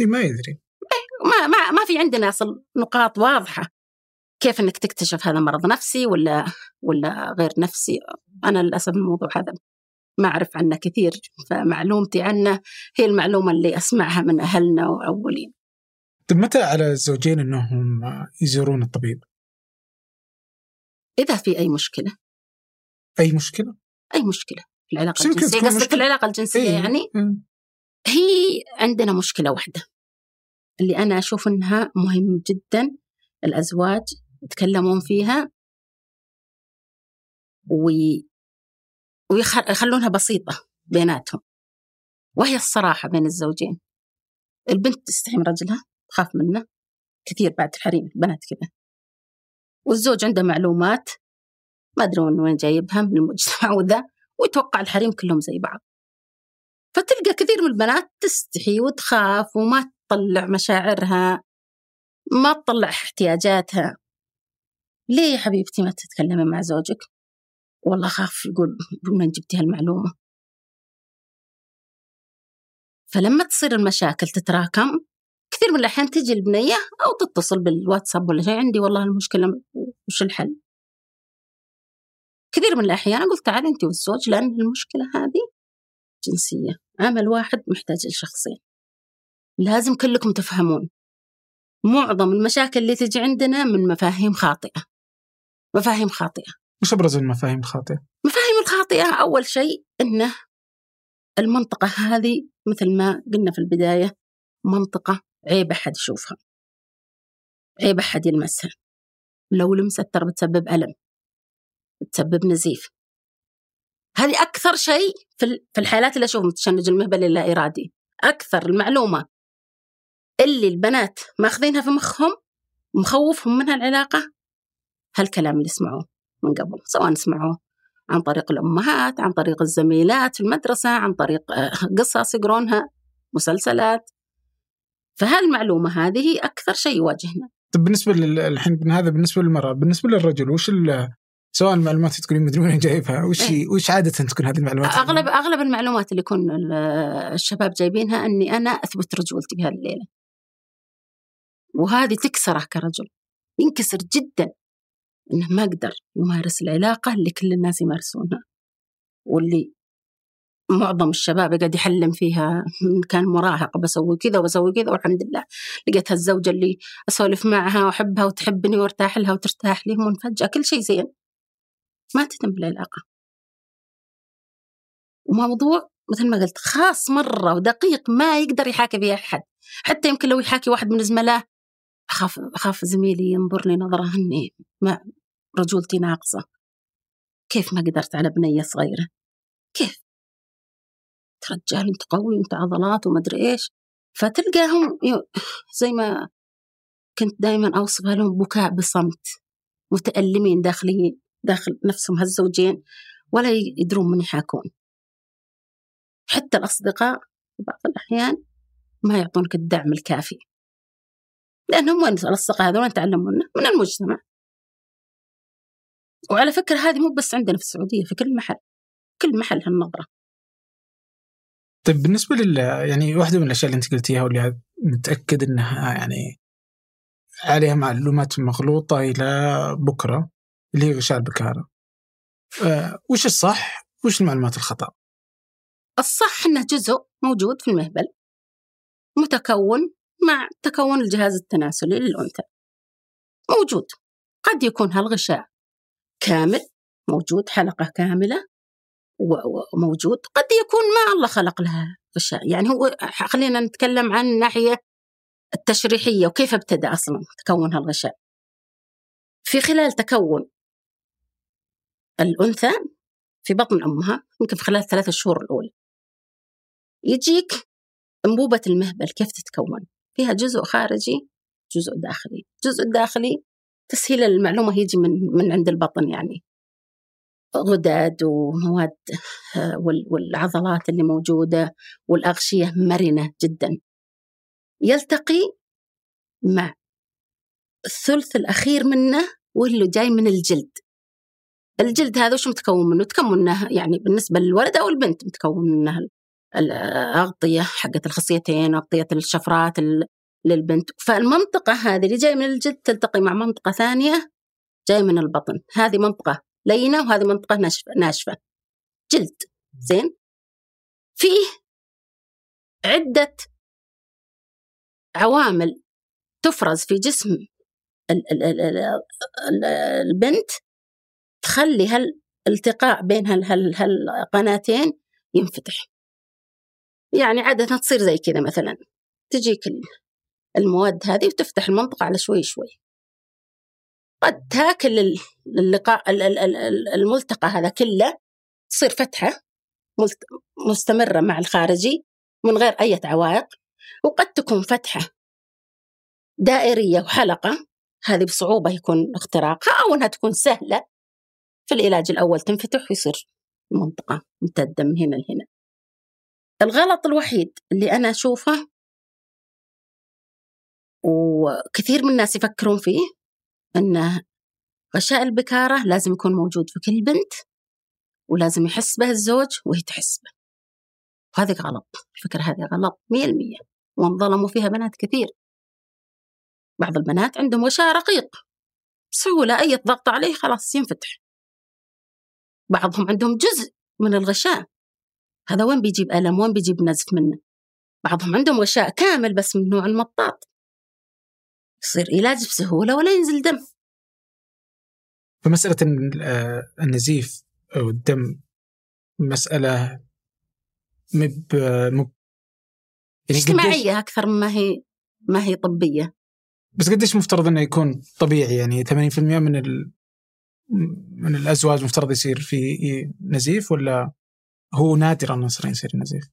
إيه ما يدري. ما ما ما في عندنا أصل نقاط واضحة. كيف إنك تكتشف هذا مرض نفسي ولا ولا غير نفسي أنا للأسف الموضوع هذا ما أعرف عنه كثير فمعلومتي عنه هي المعلومة اللي أسمعها من أهلنا وأولين طيب متى على الزوجين إنهم يزورون الطبيب؟ إذا في أي مشكلة أي مشكلة؟ أي مشكلة في العلاقة الجنسية قصدك. العلاقة الجنسية إيه. يعني مم. هي عندنا مشكلة واحدة اللي أنا أشوف إنها مهم جدا الأزواج يتكلمون فيها وي... ويخلونها بسيطة بيناتهم. وهي الصراحة بين الزوجين. البنت تستحي من رجلها تخاف منه. كثير بعد الحريم البنات كذا. والزوج عنده معلومات ما أدري من وين جايبها من المجتمع وذا ويتوقع الحريم كلهم زي بعض. فتلقى كثير من البنات تستحي وتخاف وما تطلع مشاعرها ما تطلع احتياجاتها. ليه يا حبيبتي ما تتكلمي مع زوجك؟ والله خاف يقول من جبتي هالمعلومة فلما تصير المشاكل تتراكم كثير من الأحيان تجي البنية أو تتصل بالواتساب ولا شيء عندي والله المشكلة وش الحل؟ كثير من الأحيان أقول تعالي أنت والزوج لأن المشكلة هذه جنسية. عمل واحد محتاج لشخصين. لازم كلكم تفهمون. معظم المشاكل اللي تجي عندنا من مفاهيم خاطئة. مفاهيم خاطئة. وش أبرز المفاهيم الخاطئة؟ المفاهيم الخاطئة أول شيء أنه المنطقة هذه مثل ما قلنا في البداية منطقة عيب أحد يشوفها. عيب أحد يلمسها. لو لمست ترى بتسبب ألم بتسبب نزيف. هذه أكثر شيء في الحالات اللي أشوف متشنج المهبل اللا إرادي. أكثر المعلومة اللي البنات ماخذينها في مخهم مخوفهم منها العلاقة هالكلام اللي سمعوه من قبل سواء سمعوه عن طريق الأمهات عن طريق الزميلات في المدرسة عن طريق آه، قصص يقرونها مسلسلات فهالمعلومة هذه أكثر شيء يواجهنا طيب بالنسبة الحين هذا بالنسبة للمرأة بالنسبة للرجل وش سواء المعلومات تقولين مدري وين جايبها وش إيه؟ وش عادة تكون هذه المعلومات؟ أغلب أغلب المعلومات اللي يكون الشباب جايبينها أني أنا أثبت رجولتي بهذه الليلة. وهذه تكسره كرجل ينكسر جدا إنه ما قدر يمارس العلاقة اللي كل الناس يمارسونها واللي معظم الشباب قاعد يحلم فيها كان مراهق بسوي كذا وبسوي كذا والحمد لله لقيت هالزوجة اللي أسولف معها وأحبها وتحبني وأرتاح لها وترتاح لي فجأة كل شيء زين. ما تتم بالعلاقة. وموضوع مثل ما قلت خاص مرة ودقيق ما يقدر يحاكي فيه أحد. حتى يمكن لو يحاكي واحد من زملائه أخاف أخاف زميلي ينظر لي نظرة إني ما رجولتي ناقصة. كيف ما قدرت على بنية صغيرة؟ كيف؟ رجال أنت قوي أنت عضلات وما أدري إيش. فتلقاهم زي ما كنت دائما أوصفها لهم بكاء بصمت. متألمين داخليين داخل نفسهم هالزوجين ولا يدرون من يحاكون. حتى الأصدقاء في بعض الأحيان ما يعطونك الدعم الكافي. لأنهم وين الأصدقاء هذول تعلموا من المجتمع. وعلى فكرة هذه مو بس عندنا في السعودية في كل محل كل محل هالنظرة. طيب بالنسبة لل يعني واحدة من الأشياء اللي أنت قلتيها واللي متأكد أنها يعني عليها معلومات مغلوطة إلى بكرة اللي هي غشاء البكارة. أه وش الصح؟ وش المعلومات الخطأ؟ الصح أنه جزء موجود في المهبل متكون مع تكون الجهاز التناسلي للأنثى. موجود. قد يكون هالغشاء كامل موجود حلقة كاملة وموجود. قد يكون ما الله خلق لها غشاء. يعني هو خلينا نتكلم عن الناحية التشريحية وكيف ابتدأ أصلا تكون هالغشاء. في خلال تكون الأنثى في بطن أمها يمكن في خلال الثلاثة شهور الأولى يجيك أنبوبة المهبل كيف تتكون؟ فيها جزء خارجي جزء داخلي. الجزء الداخلي تسهيل المعلومة يجي من, من عند البطن يعني. غدد ومواد آه، والعضلات اللي موجودة والأغشية مرنة جدا. يلتقي مع الثلث الأخير منه واللي جاي من الجلد. الجلد هذا وش متكون منه؟ تكون منه يعني بالنسبة للولد أو البنت متكون منه؟ الأغطية حقت الخصيتين أغطية الشفرات للبنت. فالمنطقة هذه اللي جاية من الجلد تلتقي مع منطقة ثانية جاية من البطن. هذه منطقة لينة وهذه منطقة ناشفة ناشفة. جلد. زين؟ فيه عدة عوامل تفرز في جسم البنت تخلي هالالتقاء بين هالقناتين ينفتح. يعني عادة تصير زي كذا مثلا. تجيك المواد هذه وتفتح المنطقة على شوي شوي. قد تاكل اللقاء الملتقى هذا كله تصير فتحة مستمرة مع الخارجي من غير أي عوائق وقد تكون فتحة دائرية وحلقة. هذه بصعوبة يكون اختراقها أو أنها تكون سهلة. في العلاج الأول تنفتح ويصير منطقة ممتدة من هنا لهنا. الغلط الوحيد اللي أنا أشوفه وكثير من الناس يفكرون فيه أن غشاء البكارة لازم يكون موجود في كل بنت ولازم يحس به الزوج وهي تحس به. وهذه غلط الفكرة هذه غلط مية المية. وانظلموا فيها بنات كثير. بعض البنات عندهم غشاء رقيق. بسهولة أي ضغط عليه خلاص ينفتح. بعضهم عندهم جزء من الغشاء. هذا وين بيجيب ألم؟ وين بيجيب نزف منه؟ بعضهم عندهم غشاء كامل بس من نوع المطاط. يصير علاج بسهولة ولا ينزل دم. فمسألة النزيف أو الدم مسألة مب مب يعني اجتماعية أكثر ما هي ما هي طبية. بس قديش مفترض إنه يكون طبيعي؟ يعني 80% من ال... من الأزواج مفترض يصير في نزيف ولا هو نادر انه يصير نزيف؟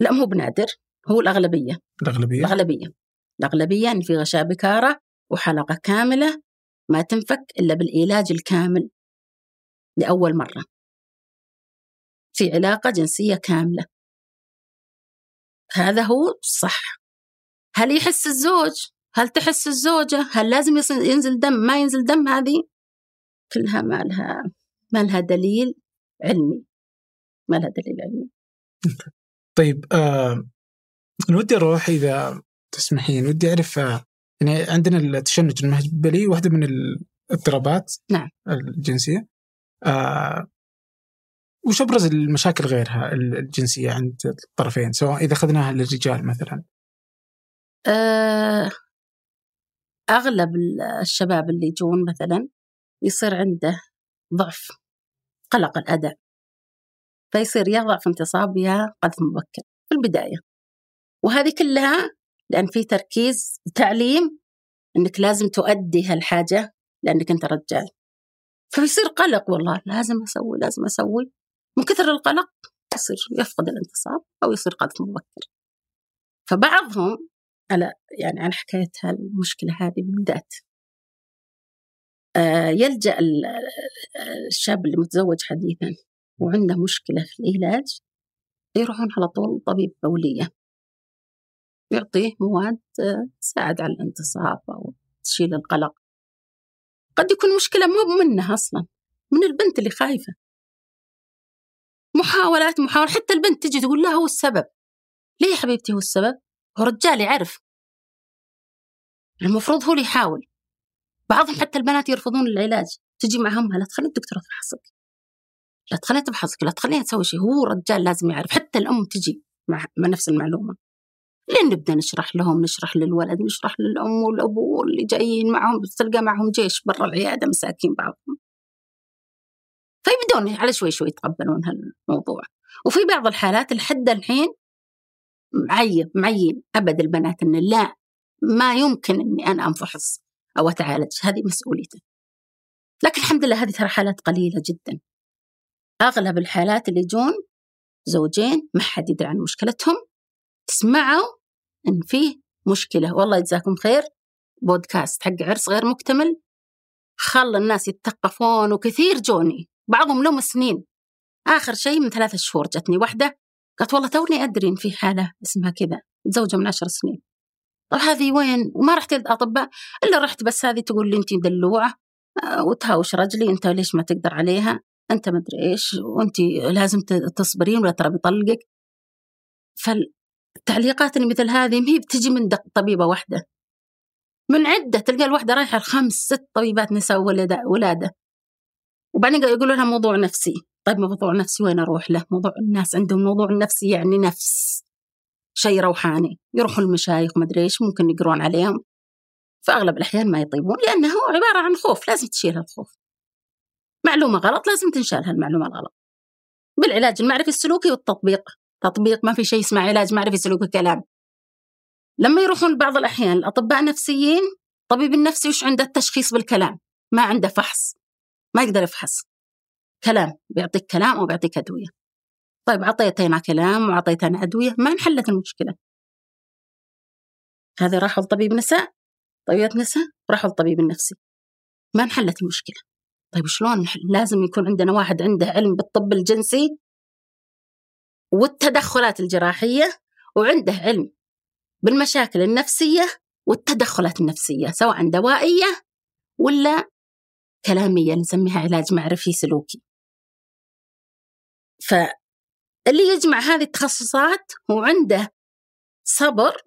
لا مو بنادر هو الأغلبية. الأغلبية؟ الأغلبية. الأغلبية ان في غشاء بكاره وحلقة كاملة ما تنفك إلا بالعلاج الكامل لأول مرة. في علاقة جنسية كاملة. هذا هو صح هل يحس الزوج؟ هل تحس الزوجة؟ هل لازم ينزل دم؟ ما ينزل دم هذه؟ كلها ما لها ما لها دليل علمي. ما لها دليل علمي. طيب آه ودي أروح إذا تسمحين ودي أعرف آه يعني عندنا التشنج المهبلي واحدة من الاضطرابات نعم. الجنسية. آه وش أبرز المشاكل غيرها الجنسية عند الطرفين سواء إذا أخذناها للرجال مثلا؟ آه أغلب الشباب اللي يجون مثلا يصير عنده ضعف قلق الأداء. فيصير يا ضعف انتصاب يا قذف مبكر في البداية. وهذه كلها لأن في تركيز تعليم أنك لازم تؤدي هالحاجة لأنك أنت رجال. فيصير قلق والله لازم أسوي لازم أسوي. من كثر القلق يصير يفقد الانتصاب أو يصير قذف مبكر. فبعضهم على يعني على حكاية المشكلة هذه بالذات. آه، يلجأ الشاب اللي متزوج حديثا. وعنده مشكلة في العلاج يروحون على طول طبيب بولية. يعطيه مواد آه، تساعد على الانتصاب أو تشيل القلق. قد يكون مشكلة مو منها أصلا من البنت اللي خايفة. محاولات محاولة حتى البنت تجي تقول لا هو السبب. ليه يا حبيبتي هو السبب؟ هو رجال يعرف. المفروض هو اللي يحاول. بعضهم حتى البنات يرفضون العلاج. تجي مع همها لا تخلي الدكتورة تفحصك لا تخليها تفحصك لا تخليها تسوي شيء. هو رجال لازم يعرف حتى الأم تجي مع, نفس المعلومة. لين نبدأ نشرح لهم نشرح للولد نشرح للأم والأبو اللي جايين معهم تلقى معهم جيش برا العيادة مساكين بعضهم. فيبدون على شوي شوي يتقبلون هالموضوع. وفي بعض الحالات لحد الحين معين معين أبد البنات إن لا ما يمكن إني أنا أنفحص أو أتعالج. هذه مسؤوليته. لكن الحمد لله هذه ترى حالات قليلة جدا. أغلب الحالات اللي يجون زوجين ما حد يدري عن مشكلتهم سمعوا إن فيه مشكلة. والله يجزاكم خير بودكاست حق عرس غير مكتمل خلى الناس يتثقفون وكثير جوني. بعضهم لهم سنين آخر شيء من ثلاثة شهور جتني واحدة قالت والله توني أدري إن في حالة اسمها كذا متزوجة من عشر سنين. طب هذه وين؟ وما رحت الأطباء إلا رحت بس هذه تقول لي أنت دلوعة آه، وتهاوش رجلي أنت ليش ما تقدر عليها؟ أنت مدري إيش وأنت لازم تصبرين ولا ترى بيطلقك. فالتعليقات اللي مثل هذه ما هي بتجي من طبيبة واحدة. من عدة تلقى الواحدة رايحة الخمس ست طبيبات نساء ولادة. وبعدين يقولوا لها موضوع نفسي. طيب موضوع نفسي وين أروح له؟ موضوع الناس عندهم موضوع نفسي يعني نفس. شيء روحاني. يروحوا المشايخ أدري إيش ممكن يقرون عليهم. في اغلب الأحيان ما يطيبون لأنه هو عبارة عن خوف لازم تشيل الخوف. معلومة غلط لازم تنشال هالمعلومة الغلط. بالعلاج المعرفي السلوكي والتطبيق. تطبيق ما في شيء اسمه علاج معرفي سلوكي كلام لما يروحون بعض الأحيان الأطباء النفسيين طبيب النفسي وش عنده؟ التشخيص بالكلام. ما عنده فحص. ما يقدر يفحص. كلام. بيعطيك كلام أو بيعطيك أدوية. طيب عطيتنا كلام وعطيتنا أدوية ما انحلت المشكلة. هذا راحوا لطبيب نساء طبيبة نساء راحوا للطبيب النفسي. ما انحلت المشكلة. طيب شلون؟ لازم يكون عندنا واحد عنده علم بالطب الجنسي والتدخلات الجراحية وعنده علم بالمشاكل النفسية والتدخلات النفسية سواء دوائية ولا كلامية نسميها علاج معرفي سلوكي فاللي يجمع هذه التخصصات وعنده صبر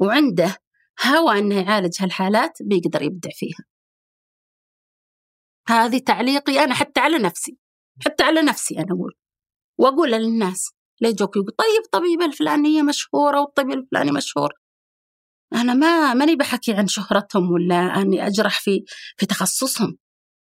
وعنده هوى إنه يعالج هالحالات بيقدر يبدع فيها هذه تعليقي أنا حتى على نفسي حتى على نفسي أنا أقول. وأقول للناس لا يجوك يقول طيب طبيبه الفلانية مشهورة والطبيب الفلاني مشهور. أنا ما ماني بحكي عن شهرتهم ولا أني أجرح في في تخصصهم.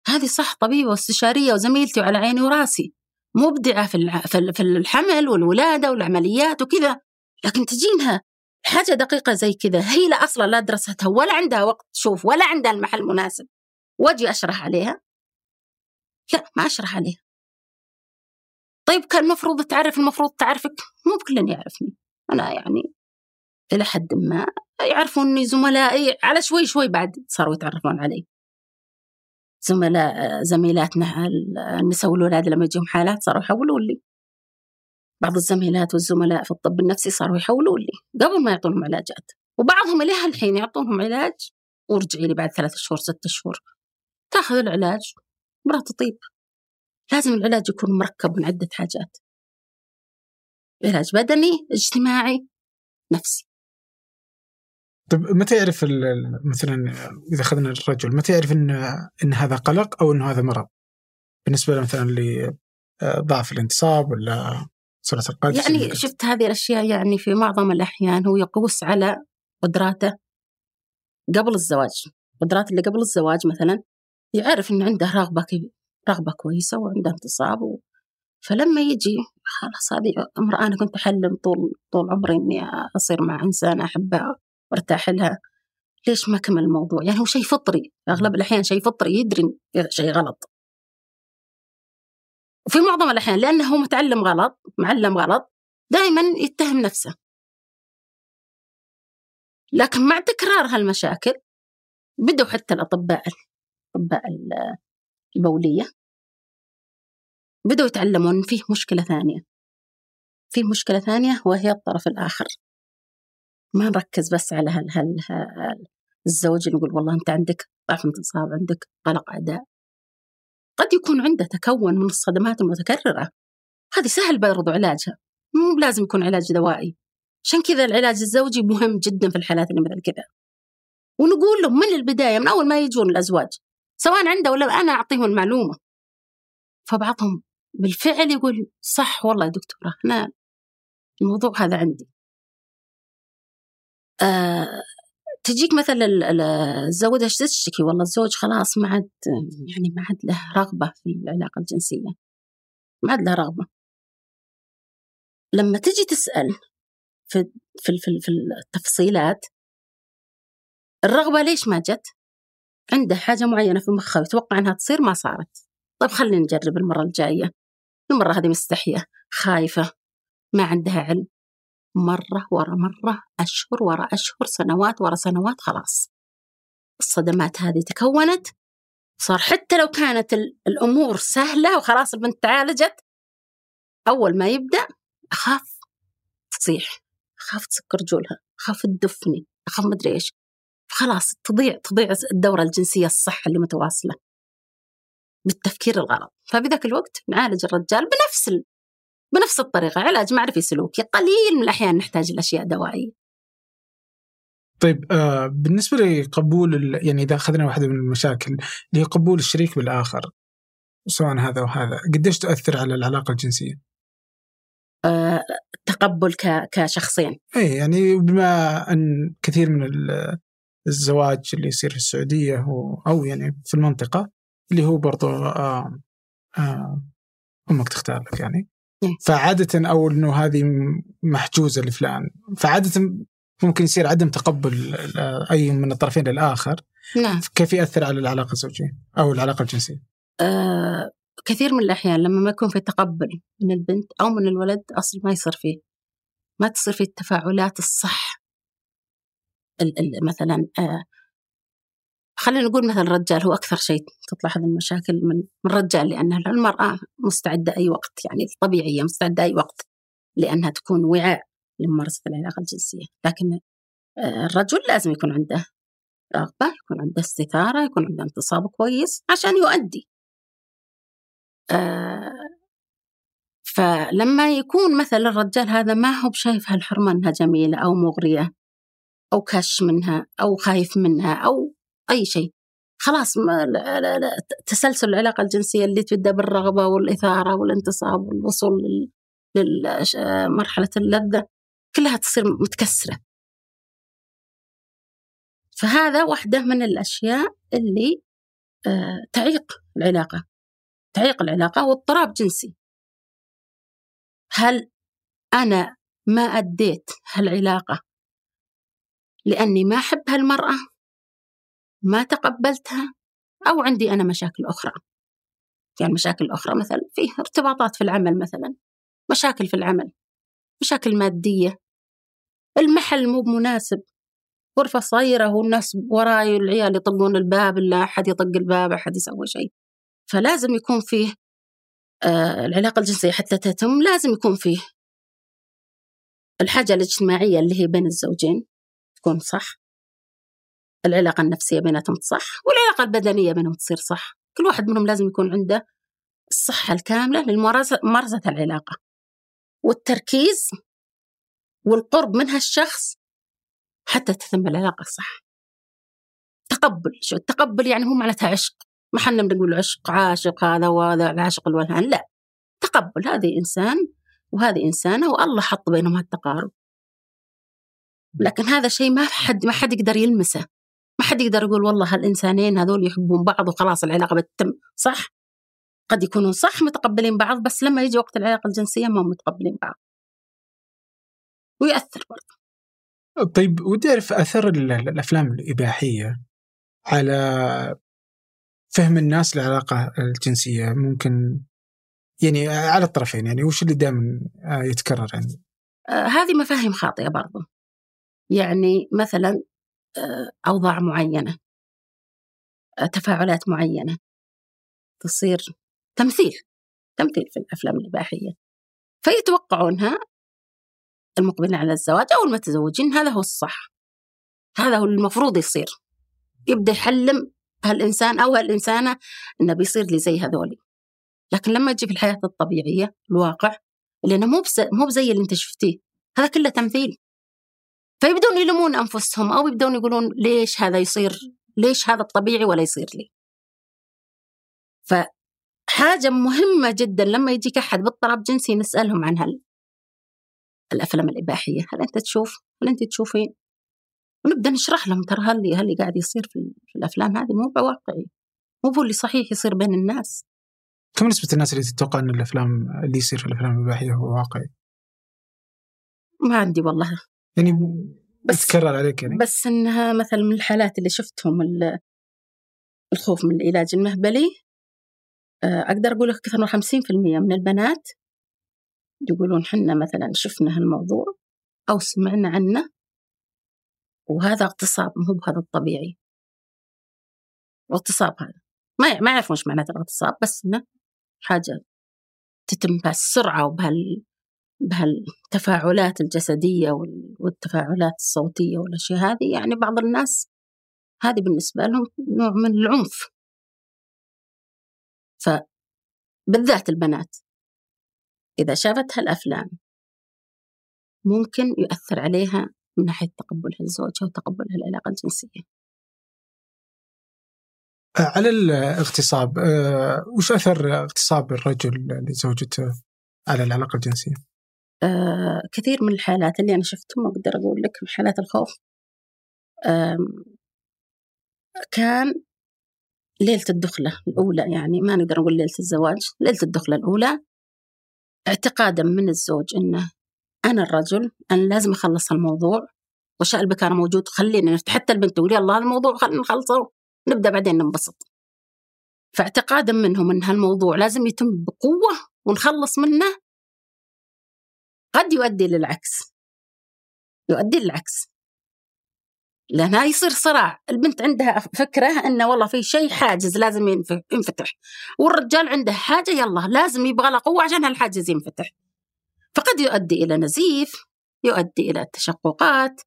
هذه صح طبيبة واستشارية وزميلتي وعلى عيني وراسي. مبدعة في في الحمل والولادة والعمليات وكذا لكن تجينها حاجة دقيقة زي كذا هي لا أصلا لا درستها ولا عندها وقت تشوف ولا عندها المحل المناسب. وأجي أشرح عليها. لا ما أشرح عليها. طيب كان المفروض تعرف المفروض تعرفك. مو بكل يعرفني. أنا يعني إلى حد ما يعرفوني زملائي على شوي شوي بعد صاروا يتعرفون علي. زملاء زميلاتنا النساء والولاد لما يجيهم حالات صاروا يحولون لي. بعض الزميلات والزملاء في الطب النفسي صاروا يحولون لي قبل ما يعطونهم علاجات. وبعضهم إليها الحين يعطونهم علاج ورجعي لي بعد ثلاثة شهور ستة شهور. تاخذ العلاج. مرة تطيب. لازم العلاج يكون مركب من عدة حاجات. علاج بدني اجتماعي نفسي. طيب متى يعرف مثلا إذا أخذنا الرجل متى يعرف إن إن هذا قلق أو إنه هذا مرض؟ بالنسبة مثلا لضعف الانتصاب ولا سرعه القلب يعني شفت هذه الأشياء يعني في معظم الأحيان هو يقوس على قدراته قبل الزواج. قدرات اللي قبل الزواج مثلا يعرف ان عنده رغبة رغبة كويسة وعنده انتصاب و... فلما يجي خلاص هذه امرأة أنا كنت أحلم طول طول عمري إني أصير مع إنسان احبها وأرتاح لها. ليش ما كمل الموضوع؟ يعني هو شيء فطري أغلب الأحيان شيء فطري يدري شيء غلط. وفي معظم الأحيان لأنه هو متعلم غلط معلم غلط دائما يتهم نفسه. لكن مع تكرار هالمشاكل بدوا حتى الاطباء البولية. بدوا يتعلمون فيه مشكلة ثانية. فيه مشكلة ثانية وهي الطرف الآخر. ما نركز بس على هال هال هال الزوج يقول والله أنت عندك ضعف انتصاب عندك قلق أداء. قد يكون عنده تكون من الصدمات المتكررة. هذه سهل برضو علاجها. مو لازم يكون علاج دوائي. عشان كذا العلاج الزوجي مهم جدا في الحالات اللي مثل كذا. ونقول لهم من البداية من أول ما يجون الأزواج سواء عنده ولا أنا أعطيهم المعلومة. فبعضهم بالفعل يقول صح والله يا دكتورة أنا الموضوع هذا عندي. آه تجيك مثلا الزوجة تشتكي؟ والله الزوج خلاص ما عاد يعني ما عاد له رغبة في العلاقة الجنسية. ما عاد له رغبة. لما تجي تسأل في في في, في التفصيلات الرغبة ليش ما جت؟ عنده حاجة معينة في مخه يتوقع أنها تصير ما صارت. طيب خلينا نجرب المرة الجاية. المرة هذه مستحية خايفة ما عندها علم. مرة ورا مرة أشهر ورا أشهر سنوات ورا سنوات خلاص. الصدمات هذه تكونت. صار حتى لو كانت الأمور سهلة وخلاص البنت تعالجت أول ما يبدأ أخاف تصيح أخاف تسكر جولها أخاف تدفني أخاف مدري إيش. خلاص تضيع تضيع الدورة الجنسية الصح اللي متواصلة. بالتفكير الغلط. فبذاك الوقت نعالج الرجال بنفس بنفس الطريقة علاج معرفي سلوكي قليل من الأحيان نحتاج الأشياء دوائية. طيب آه بالنسبة لقبول يعني إذا أخذنا واحدة من المشاكل اللي هي قبول الشريك بالآخر سواء هذا وهذا قديش تؤثر على العلاقة الجنسية؟ آه تقبل كشخصين. اي يعني بما أن كثير من الزواج اللي يصير في السعودية هو أو يعني في المنطقة اللي هو برضو آه آه أمك تختار لك يعني. إيه. فعادة أو أنه هذه محجوزة لفلان. فعادة ممكن يصير عدم تقبل أي من الطرفين للآخر. نعم. كيف يأثر على العلاقة الزوجية أو العلاقة الجنسية؟ آه كثير من الأحيان لما ما يكون في تقبل من البنت أو من الولد أصلا ما يصير فيه. ما تصير فيه التفاعلات الصح. ال ال مثلا آه خلينا نقول مثلا الرجال هو أكثر شيء تطلع هذه المشاكل من الرجال لأن المرأة مستعدة أي وقت يعني طبيعية مستعدة أي وقت لأنها تكون وعاء لممارسة العلاقة الجنسية. لكن آه، الرجل لازم يكون عنده رغبة يكون عنده استثارة يكون عنده انتصاب كويس عشان يؤدي. آه، فلما يكون مثلا الرجال هذا ما هو بشايف هالحرمة أنها جميلة أو مغرية أو كاش منها أو خايف منها أو أي شيء. خلاص ما لا لا لا تسلسل العلاقة الجنسية اللي تبدأ بالرغبة والإثارة والانتصاب والوصول لمرحلة اللذة كلها تصير متكسرة. فهذا واحدة من الأشياء اللي آه، تعيق العلاقة تعيق العلاقة واضطراب جنسي. هل أنا ما أديت هالعلاقة لأني ما أحب هالمرأة ما تقبلتها أو عندي أنا مشاكل أخرى. يعني مشاكل أخرى مثلا في ارتباطات في العمل مثلا مشاكل في العمل مشاكل مادية. المحل مو مناسب غرفة صغيرة والناس وراي العيال يطقون الباب لا أحد يطق الباب أحد يسوي شيء. فلازم يكون فيه آه العلاقة الجنسية حتى تتم لازم يكون فيه الحاجة الاجتماعية اللي هي بين الزوجين. تكون صح. العلاقة النفسية بيناتهم صح والعلاقة البدنية بينهم تصير صح. كل واحد منهم لازم يكون عنده الصحة الكاملة لممارسة العلاقة. والتركيز والقرب من هالشخص حتى تتم العلاقة صح. تقبل شو التقبل يعني هو معناتها عشق. ما حنا بنقول عشق عاشق هذا وهذا العاشق الولهان لا. تقبل هذه إنسان وهذه إنسانة والله حط بينهم هالتقارب. لكن هذا شيء ما حد ما حد يقدر يلمسه. ما حد يقدر يقول والله هالإنسانين هذول يحبون بعض وخلاص العلاقة بتتم صح. قد يكونوا صح متقبلين بعض بس لما يجي وقت العلاقة الجنسية ما متقبلين بعض. ويأثر برضه. طيب ودي أعرف أثر الأفلام الإباحية على فهم الناس للعلاقة الجنسية. ممكن يعني على الطرفين يعني وش اللي دائما يتكرر عندي؟ آه هذه مفاهيم خاطئة برضو يعني مثلا آه أوضاع معينة آه تفاعلات معينة تصير تمثيل تمثيل في الأفلام الإباحية. فيتوقعونها المقبلين على الزواج أو المتزوجين هذا هو الصح. هذا هو المفروض يصير. يبدأ يحلم هالإنسان أو هالإنسانة إنه بيصير لي زي هذولي. لكن لما تجي في الحياة الطبيعية الواقع لأنه مو مو بزي اللي أنت شفتيه هذا كله تمثيل. فيبدون يلومون أنفسهم أو يبدون يقولون ليش هذا يصير؟ ليش هذا الطبيعي ولا يصير لي؟ فحاجة مهمة جدا لما يجيك أحد باضطراب جنسي نسألهم عن هال الأفلام الإباحية. هل أنت تشوف؟ هل أنت تشوفين؟ ونبدأ نشرح لهم ترى هل اللي قاعد يصير في, في الأفلام هذه؟ مو بواقعي. مو هو اللي صحيح يصير بين الناس. كم نسبة الناس اللي تتوقع أن الأفلام اللي يصير في الأفلام الإباحية هو واقعي؟ ما عندي والله. يعني بس تكرر عليك يعني؟ بس إنها مثلا من الحالات اللي شفتهم الخوف من العلاج المهبلي آه، أقدر أقول لك أكثر من 50% من البنات يقولون حنا مثلا شفنا هالموضوع أو سمعنا عنه وهذا اغتصاب مو بهذا الطبيعي. اغتصاب هذا. ما ما يعرفون إيش معناته الاغتصاب بس إنه حاجة تتم بهالسرعة وبهال بهالتفاعلات الجسدية والتفاعلات الصوتية والأشياء هذه يعني بعض الناس هذه بالنسبة لهم نوع من العنف. فبالذات البنات. إذا شافت هالأفلام ممكن يؤثر عليها من ناحية تقبلها لزوجها وتقبلها العلاقة الجنسية. على الاغتصاب آه، وش أثر اغتصاب الرجل لزوجته على العلاقة الجنسية؟ آه، كثير من الحالات اللي أنا شفتهم أقدر أقول لك من حالات الخوف. كان ليلة الدخلة الأولى يعني ما نقدر نقول ليلة الزواج ليلة الدخلة الأولى اعتقادا من الزوج إنه أنا الرجل أنا لازم أخلص الموضوع وشاء البكار موجود خلينا حتى البنت تقول يلا الموضوع خلينا نخلصه نبدأ بعدين ننبسط. فاعتقادا منهم أن هالموضوع لازم يتم بقوة ونخلص منه قد يؤدي للعكس. يؤدي للعكس. لأنها يصير صراع. البنت عندها فكرة أنه والله في شيء حاجز لازم ينفتح. والرجال عنده حاجة يلا لازم يبغى له قوة عشان هالحاجز ينفتح. فقد يؤدي إلى نزيف يؤدي إلى تشققات.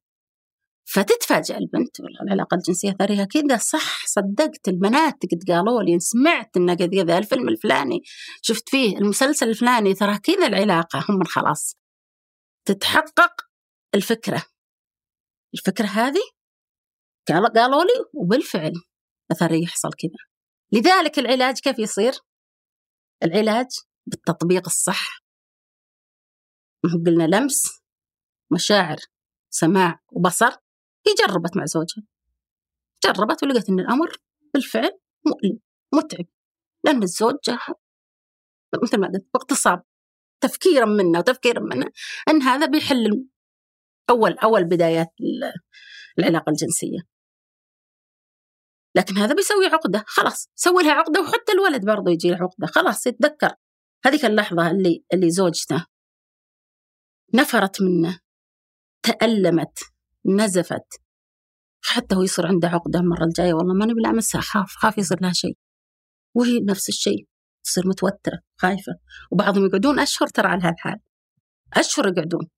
فتتفاجأ البنت والله العلاقة الجنسية ثريها كذا صح صدقت البنات قد قالوا لي سمعت إن قد كذا الفيلم الفلاني شفت فيه المسلسل الفلاني ترى كذا العلاقة هم خلاص. تتحقق الفكرة. الفكرة هذه قالوا لي وبالفعل أثر يحصل كذا. لذلك العلاج كيف يصير؟ العلاج بالتطبيق الصح. قلنا لمس مشاعر سماع وبصر هي جربت مع زوجها. جربت ولقت إن الأمر بالفعل مؤلم متعب. لأن الزوج مثل ما قلت باغتصاب. تفكيرا منا وتفكيرا منا أن هذا بيحل أول أول بدايات العلاقة الجنسية. لكن هذا بيسوي عقدة خلاص سوي لها عقدة وحتى الولد برضه يجي له عقدة خلاص يتذكر. هذيك اللحظة اللي اللي زوجته نفرت منه تألمت نزفت حتى هو يصير عنده عقدة المرة الجاية والله ماني بلامسها خاف خاف يصير لها شيء. وهي نفس الشيء. تصير متوترة خايفة. وبعضهم يقعدون أشهر ترى على هالحال أشهر يقعدون.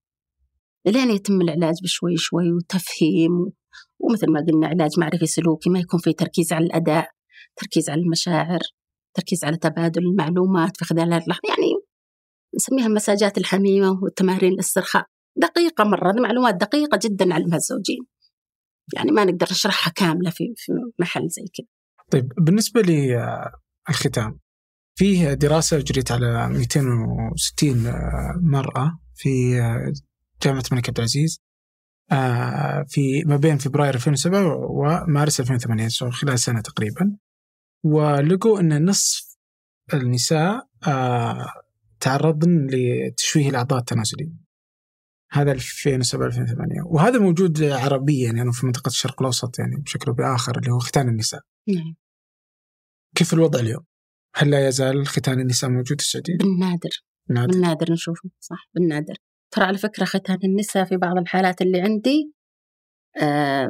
لين يتم العلاج بشوي شوي وتفهيم ومثل ما قلنا علاج معرفي سلوكي ما يكون في تركيز على الأداء تركيز على المشاعر تركيز على تبادل المعلومات في خلال اللحظة. يعني نسميها المساجات الحميمة وتمارين الاسترخاء. دقيقة مرة معلومات دقيقة جدا نعلمها الزوجين. يعني ما نقدر نشرحها كاملة في, في محل زي كذا. طيب بالنسبة للختام فيه دراسة جريت على 260 مرأة في جامعة الملك عبد العزيز آه، في ما بين فبراير 2007 ومارس 2008 خلال سنة تقريبا ولقوا أن نصف النساء آه، تعرضن لتشويه الأعضاء التناسلية هذا 2007 2008 وهذا موجود عربيا يعني في منطقة الشرق الأوسط يعني بشكل أو بآخر اللي هو ختان النساء. نعم. كيف الوضع اليوم؟ هل لا يزال ختان النساء موجود في السعودية؟ بالنادر. نادر. بالنادر نشوفه صح بالنادر. ترى على فكرة ختان النساء في بعض الحالات اللي عندي آه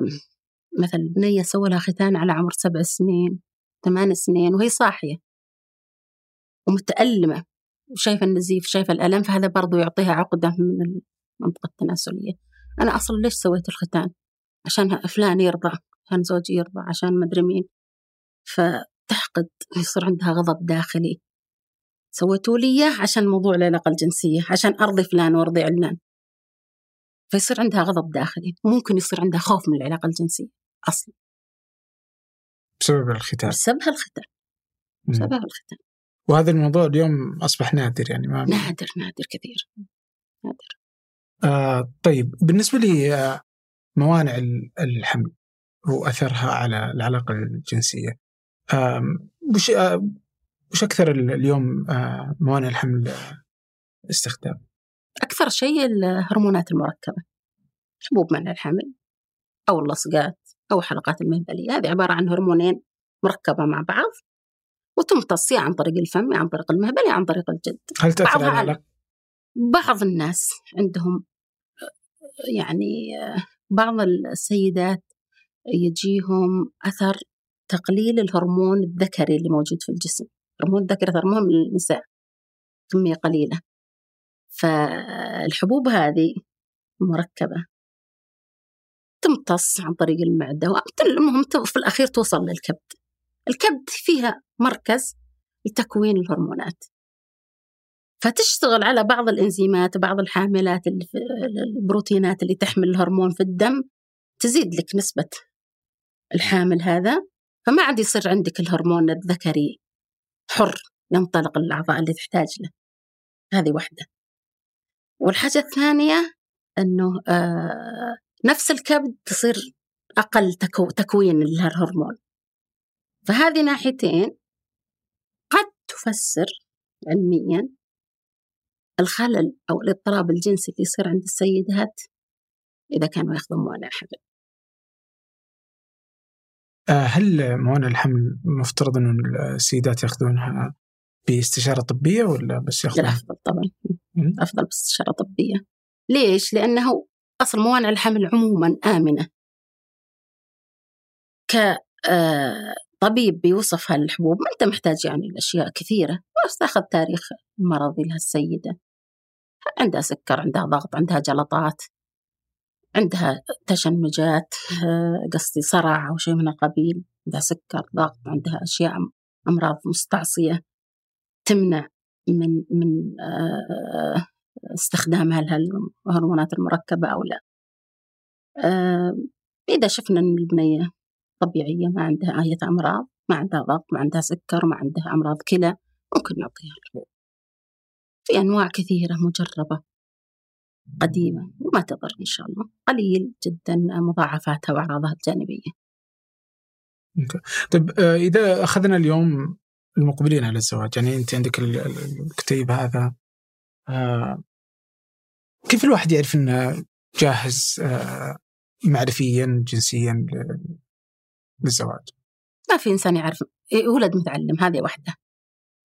مثلا بنية سووا لها ختان على عمر سبع سنين ثمان سنين وهي صاحية ومتألمة وشايفة النزيف شايفة الألم فهذا برضو يعطيها عقدة من المنطقة التناسلية أنا أصلا ليش سويت الختان عشان فلان يرضى عشان زوجي يرضى عشان مدري مين فتحقد يصير عندها غضب داخلي. سويتوا لي إياه عشان موضوع العلاقة الجنسية عشان أرضي فلان وأرضي علان. فيصير عندها غضب داخلي ممكن يصير عندها خوف من العلاقة الجنسية أصلا. بسبب الختان. بسبب الختان. بسبب الختان. وهذا الموضوع اليوم أصبح نادر يعني ما نادر نادر كثير. نادر. آه طيب بالنسبة لي آه موانع الحمل وأثرها على العلاقة الجنسية آه وش, آه وش أكثر اليوم آه موانع الحمل استخدام؟ أكثر شيء الهرمونات المركبة. حبوب منع الحمل؟ أو اللصقات أو حلقات المهبلية. هذه عبارة عن هرمونين مركبة مع بعض وتمتص عن طريق الفم عن طريق المهبل عن طريق الجلد. هل تأثر على بعض الناس عندهم يعني بعض السيدات يجيهم أثر تقليل الهرمون الذكري اللي موجود في الجسم. هرمون الذكري هرمون للنساء كمية قليلة. فالحبوب هذه مركبة. تمتص عن طريق المعدة المهم في الأخير توصل للكبد. الكبد فيها مركز لتكوين الهرمونات. فتشتغل على بعض الإنزيمات وبعض الحاملات البروتينات اللي تحمل الهرمون في الدم تزيد لك نسبة الحامل هذا فما عاد يصير عندك الهرمون الذكري حر ينطلق الأعضاء اللي تحتاج له. هذه واحدة. والحاجة الثانية أنه آه نفس الكبد تصير أقل تكو تكوين للهرمون. فهذه ناحيتين قد تفسر علميا الخلل أو الاضطراب الجنسي اللي يصير عند السيدات إذا كانوا حمل آه، هل موانع الحمل مفترض أن السيدات يأخذونها باستشارة طبية ولا بس يأخذونها؟ الأفضل طبعا. أفضل باستشارة طبية ليش؟ لأنه أصل موانع الحمل عموما آمنة كطبيب بيوصف هالحبوب ما أنت محتاج يعني لأشياء كثيرة بس تأخذ تاريخ مرضي لهالسيدة عندها سكر عندها ضغط عندها جلطات عندها تشنجات آه، قصدي صرع أو شيء من القبيل عندها سكر ضغط عندها أشياء أمراض مستعصية تمنع من من آه، استخدامها الهرمونات المركبة أو لا. آه، إذا شفنا أن البنية طبيعية ما عندها أي أمراض ما عندها ضغط ما عندها سكر ما عندها أمراض كلى ممكن نعطيها الحبوب في أنواع كثيرة مجربة. قديمة وما تضر إن شاء الله قليل جدا مضاعفاتها وأعراضها الجانبية. طيب آه، إذا أخذنا اليوم المقبلين على الزواج يعني أنت عندك ال- ال- الكتيب هذا آه، كيف الواحد يعرف أنه جاهز آه، معرفيا جنسيا للزواج؟ ما في إنسان يعرف يولد متعلم هذه واحدة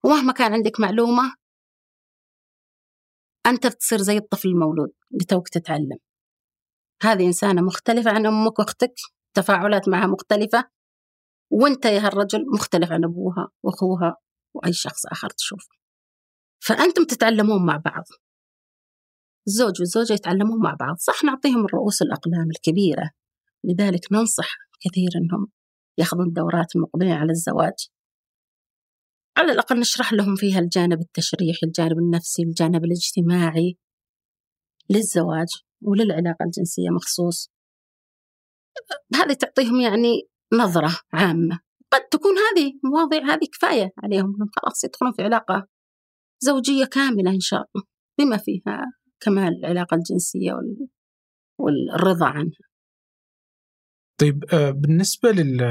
ومهما كان عندك معلومة أنت بتصير زي الطفل المولود اللي توك تتعلم. هذه إنسانة مختلفة عن أمك وأختك تفاعلات معها مختلفة وأنت يا هالرجل مختلف عن أبوها وأخوها وأي شخص آخر تشوفه. فأنتم تتعلمون مع بعض. الزوج والزوجة يتعلمون مع بعض صح نعطيهم الرؤوس الأقلام الكبيرة. لذلك ننصح كثير أنهم ياخذون دورات المقبلين على الزواج. على الأقل نشرح لهم فيها الجانب التشريحي الجانب النفسي الجانب الاجتماعي للزواج وللعلاقة الجنسية مخصوص. هذه تعطيهم يعني نظرة عامة. قد تكون هذه مواضيع هذه كفاية عليهم. انهم خلاص يدخلون في علاقة زوجية كاملة إن شاء الله بما فيها كمال العلاقة الجنسية وال- والرضا عنها. طيب آه، بالنسبة لل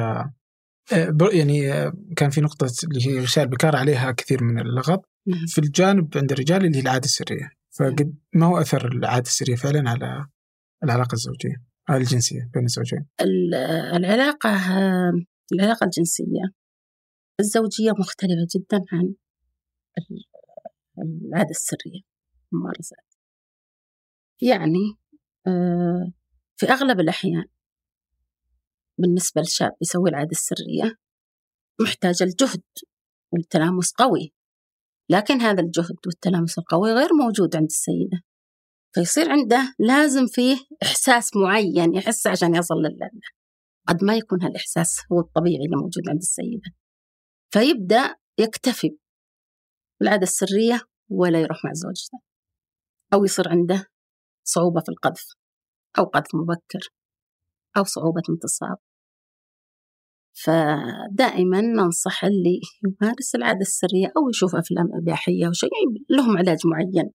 يعني آه، كان في نقطة اللي هي غشاء البكار عليها كثير من اللغط. نعم. في الجانب عند الرجال اللي هي العادة السرية. فقد ما هو أثر العادة السرية فعلا على العلاقة الزوجية على الجنسية بين الزوجين؟ ال- العلاقة العلاقة الجنسية الزوجية مختلفة جدا عن ال- العادة السرية الممارسات يعني آه، في أغلب الأحيان بالنسبة للشاب يسوي العادة السرية محتاج الجهد والتلامس قوي. لكن هذا الجهد والتلامس القوي غير موجود عند السيدة. فيصير عنده لازم فيه إحساس معين يحسه عشان يصل للذة قد ما يكون هالإحساس هو الطبيعي اللي موجود عند السيدة. فيبدأ يكتفي بالعادة السرية ولا يروح مع زوجته. أو يصير عنده صعوبة في القذف أو قذف مبكر أو صعوبة انتصاب. فدائما ننصح اللي يمارس العادة السرية أو يشوف أفلام إباحية وشيء لهم علاج معين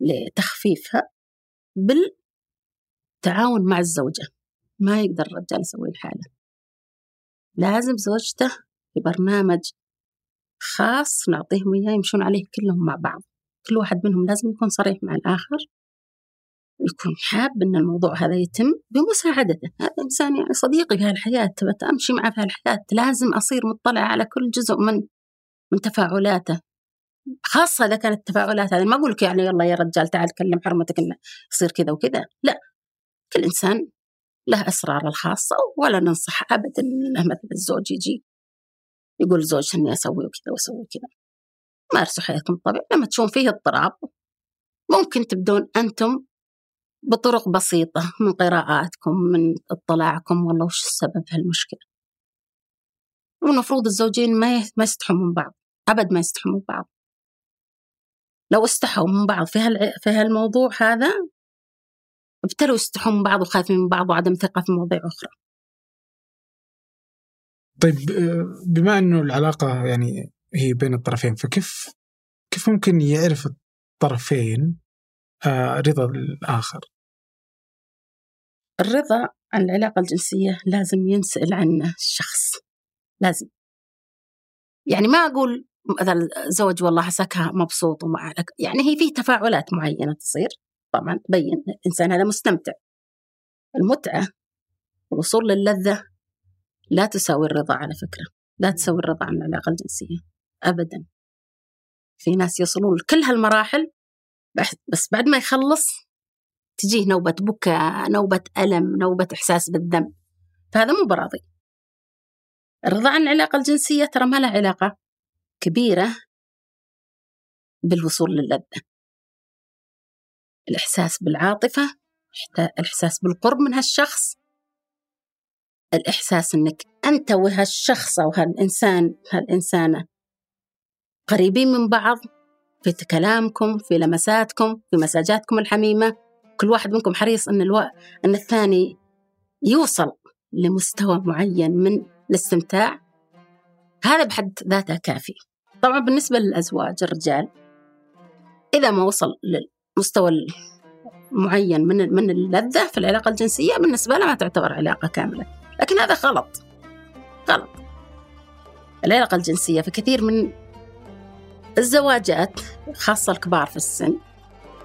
لتخفيفها بالتعاون مع الزوجة. ما يقدر الرجال يسوي الحالة لازم زوجته في برنامج خاص نعطيهم إياه يمشون عليه كلهم مع بعض. كل واحد منهم لازم يكون صريح مع الآخر. يكون حاب أن الموضوع هذا يتم بمساعدته. هذا إنسان يعني صديقي في هالحياة أمشي معه في هالحياة. لازم أصير مطلع على كل جزء من من تفاعلاته. خاصة إذا كانت التفاعلات هذه ما أقول لك يعني يلا يا رجال تعال كلم حرمتك إنه يصير كذا وكذا. لا. كل إنسان له أسراره الخاصة ولا ننصح أبدا إنه مثل الزوج يجي يقول زوجته إني أسوي وكذا وأسوي كذا مارسوا حياتكم طبيعي. لما تشوفون فيه اضطراب ممكن تبدون أنتم بطرق بسيطة من قراءاتكم من اطلاعكم والله وش السبب هالمشكلة؟ والمفروض الزوجين ما ما يستحوا من بعض أبد ما يستحوا من بعض. لو استحوا من بعض في هالع... في هالموضوع هذا ابتلوا يستحوا من بعض وخايفين من بعض وعدم ثقة في مواضيع أخرى. طيب بما إنه العلاقة يعني هي بين الطرفين فكيف كيف ممكن يعرف الطرفين رضا الآخر؟ الرضا عن العلاقة الجنسية لازم ينسأل عنه الشخص لازم. يعني ما أقول مثلا زوج والله عساك مبسوط وما لك يعني هي في تفاعلات معينة تصير طبعا تبين الإنسان هذا مستمتع. المتعة الوصول للذة لا تساوي الرضا على فكرة لا تساوي الرضا عن العلاقة الجنسية أبدا. في ناس يوصلون لكل هالمراحل بس بعد ما يخلص تجيه نوبة بكاء نوبة ألم نوبة إحساس بالذنب. فهذا مو براضي. الرضا عن العلاقة الجنسية ترى ما لها علاقة كبيرة بالوصول للذة الإحساس بالعاطفة الإحساس بالقرب من هالشخص. الإحساس أنك أنت وهالشخص أو هالإنسان هالإنسانة قريبين من بعض. في كلامكم في لمساتكم في مساجاتكم الحميمة. كل واحد منكم حريص أن, ألو... أن الثاني يوصل لمستوى معين من الاستمتاع. هذا بحد ذاته كافي. طبعا بالنسبة للأزواج الرجال إذا ما وصل للمستوى معين من من اللذة في العلاقة الجنسية بالنسبة له ما تعتبر علاقة كاملة. لكن هذا غلط. غلط. العلاقة الجنسية في كثير من الزواجات خاصة الكبار في السن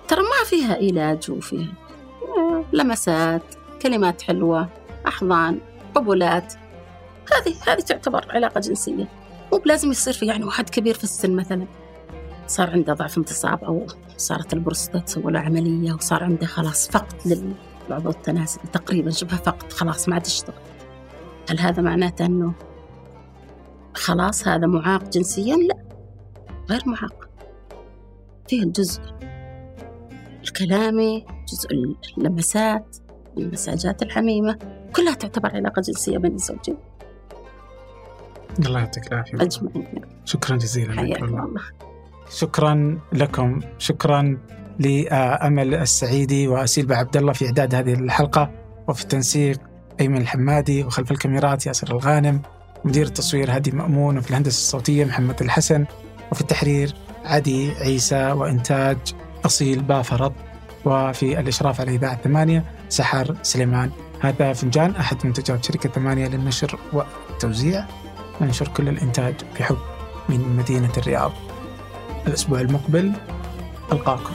ترى ما فيها علاج وفيها. لمسات كلمات حلوة أحضان قبلات هذه هذه تعتبر علاقة جنسية. مو بلازم يصير في يعني واحد كبير في السن مثلا. صار عنده ضعف انتصاب أو صارت البروستات سووا له عملية وصار عنده خلاص فقد للعضو التناسلي تقريبا شبه فقد خلاص ما عاد يشتغل. هل هذا معناته أنه خلاص هذا معاق جنسيا؟ لا. غير معاق فيه الجزء الكلامي جزء اللمسات المساجات الحميمة كلها تعتبر علاقة جنسية بين الزوجين. الله يعطيك العافية. أجمعين. شكرا جزيلا. حياك الله. شكرا لكم. شكرا لأمل السعيدي وأسيل عبد الله في إعداد هذه الحلقة وفي التنسيق أيمن الحمادي وخلف الكاميرات ياسر الغانم مدير التصوير هادي مأمون وفي الهندسة الصوتية محمد الحسن. وفي التحرير عدي عيسى وإنتاج أصيل بافرض وفي الإشراف على إذاعة ثمانية سحر سليمان. هذا فنجان أحد منتجات شركة ثمانية للنشر والتوزيع. ننشر كل الإنتاج بحب من مدينة الرياض. الأسبوع المقبل ألقاكم.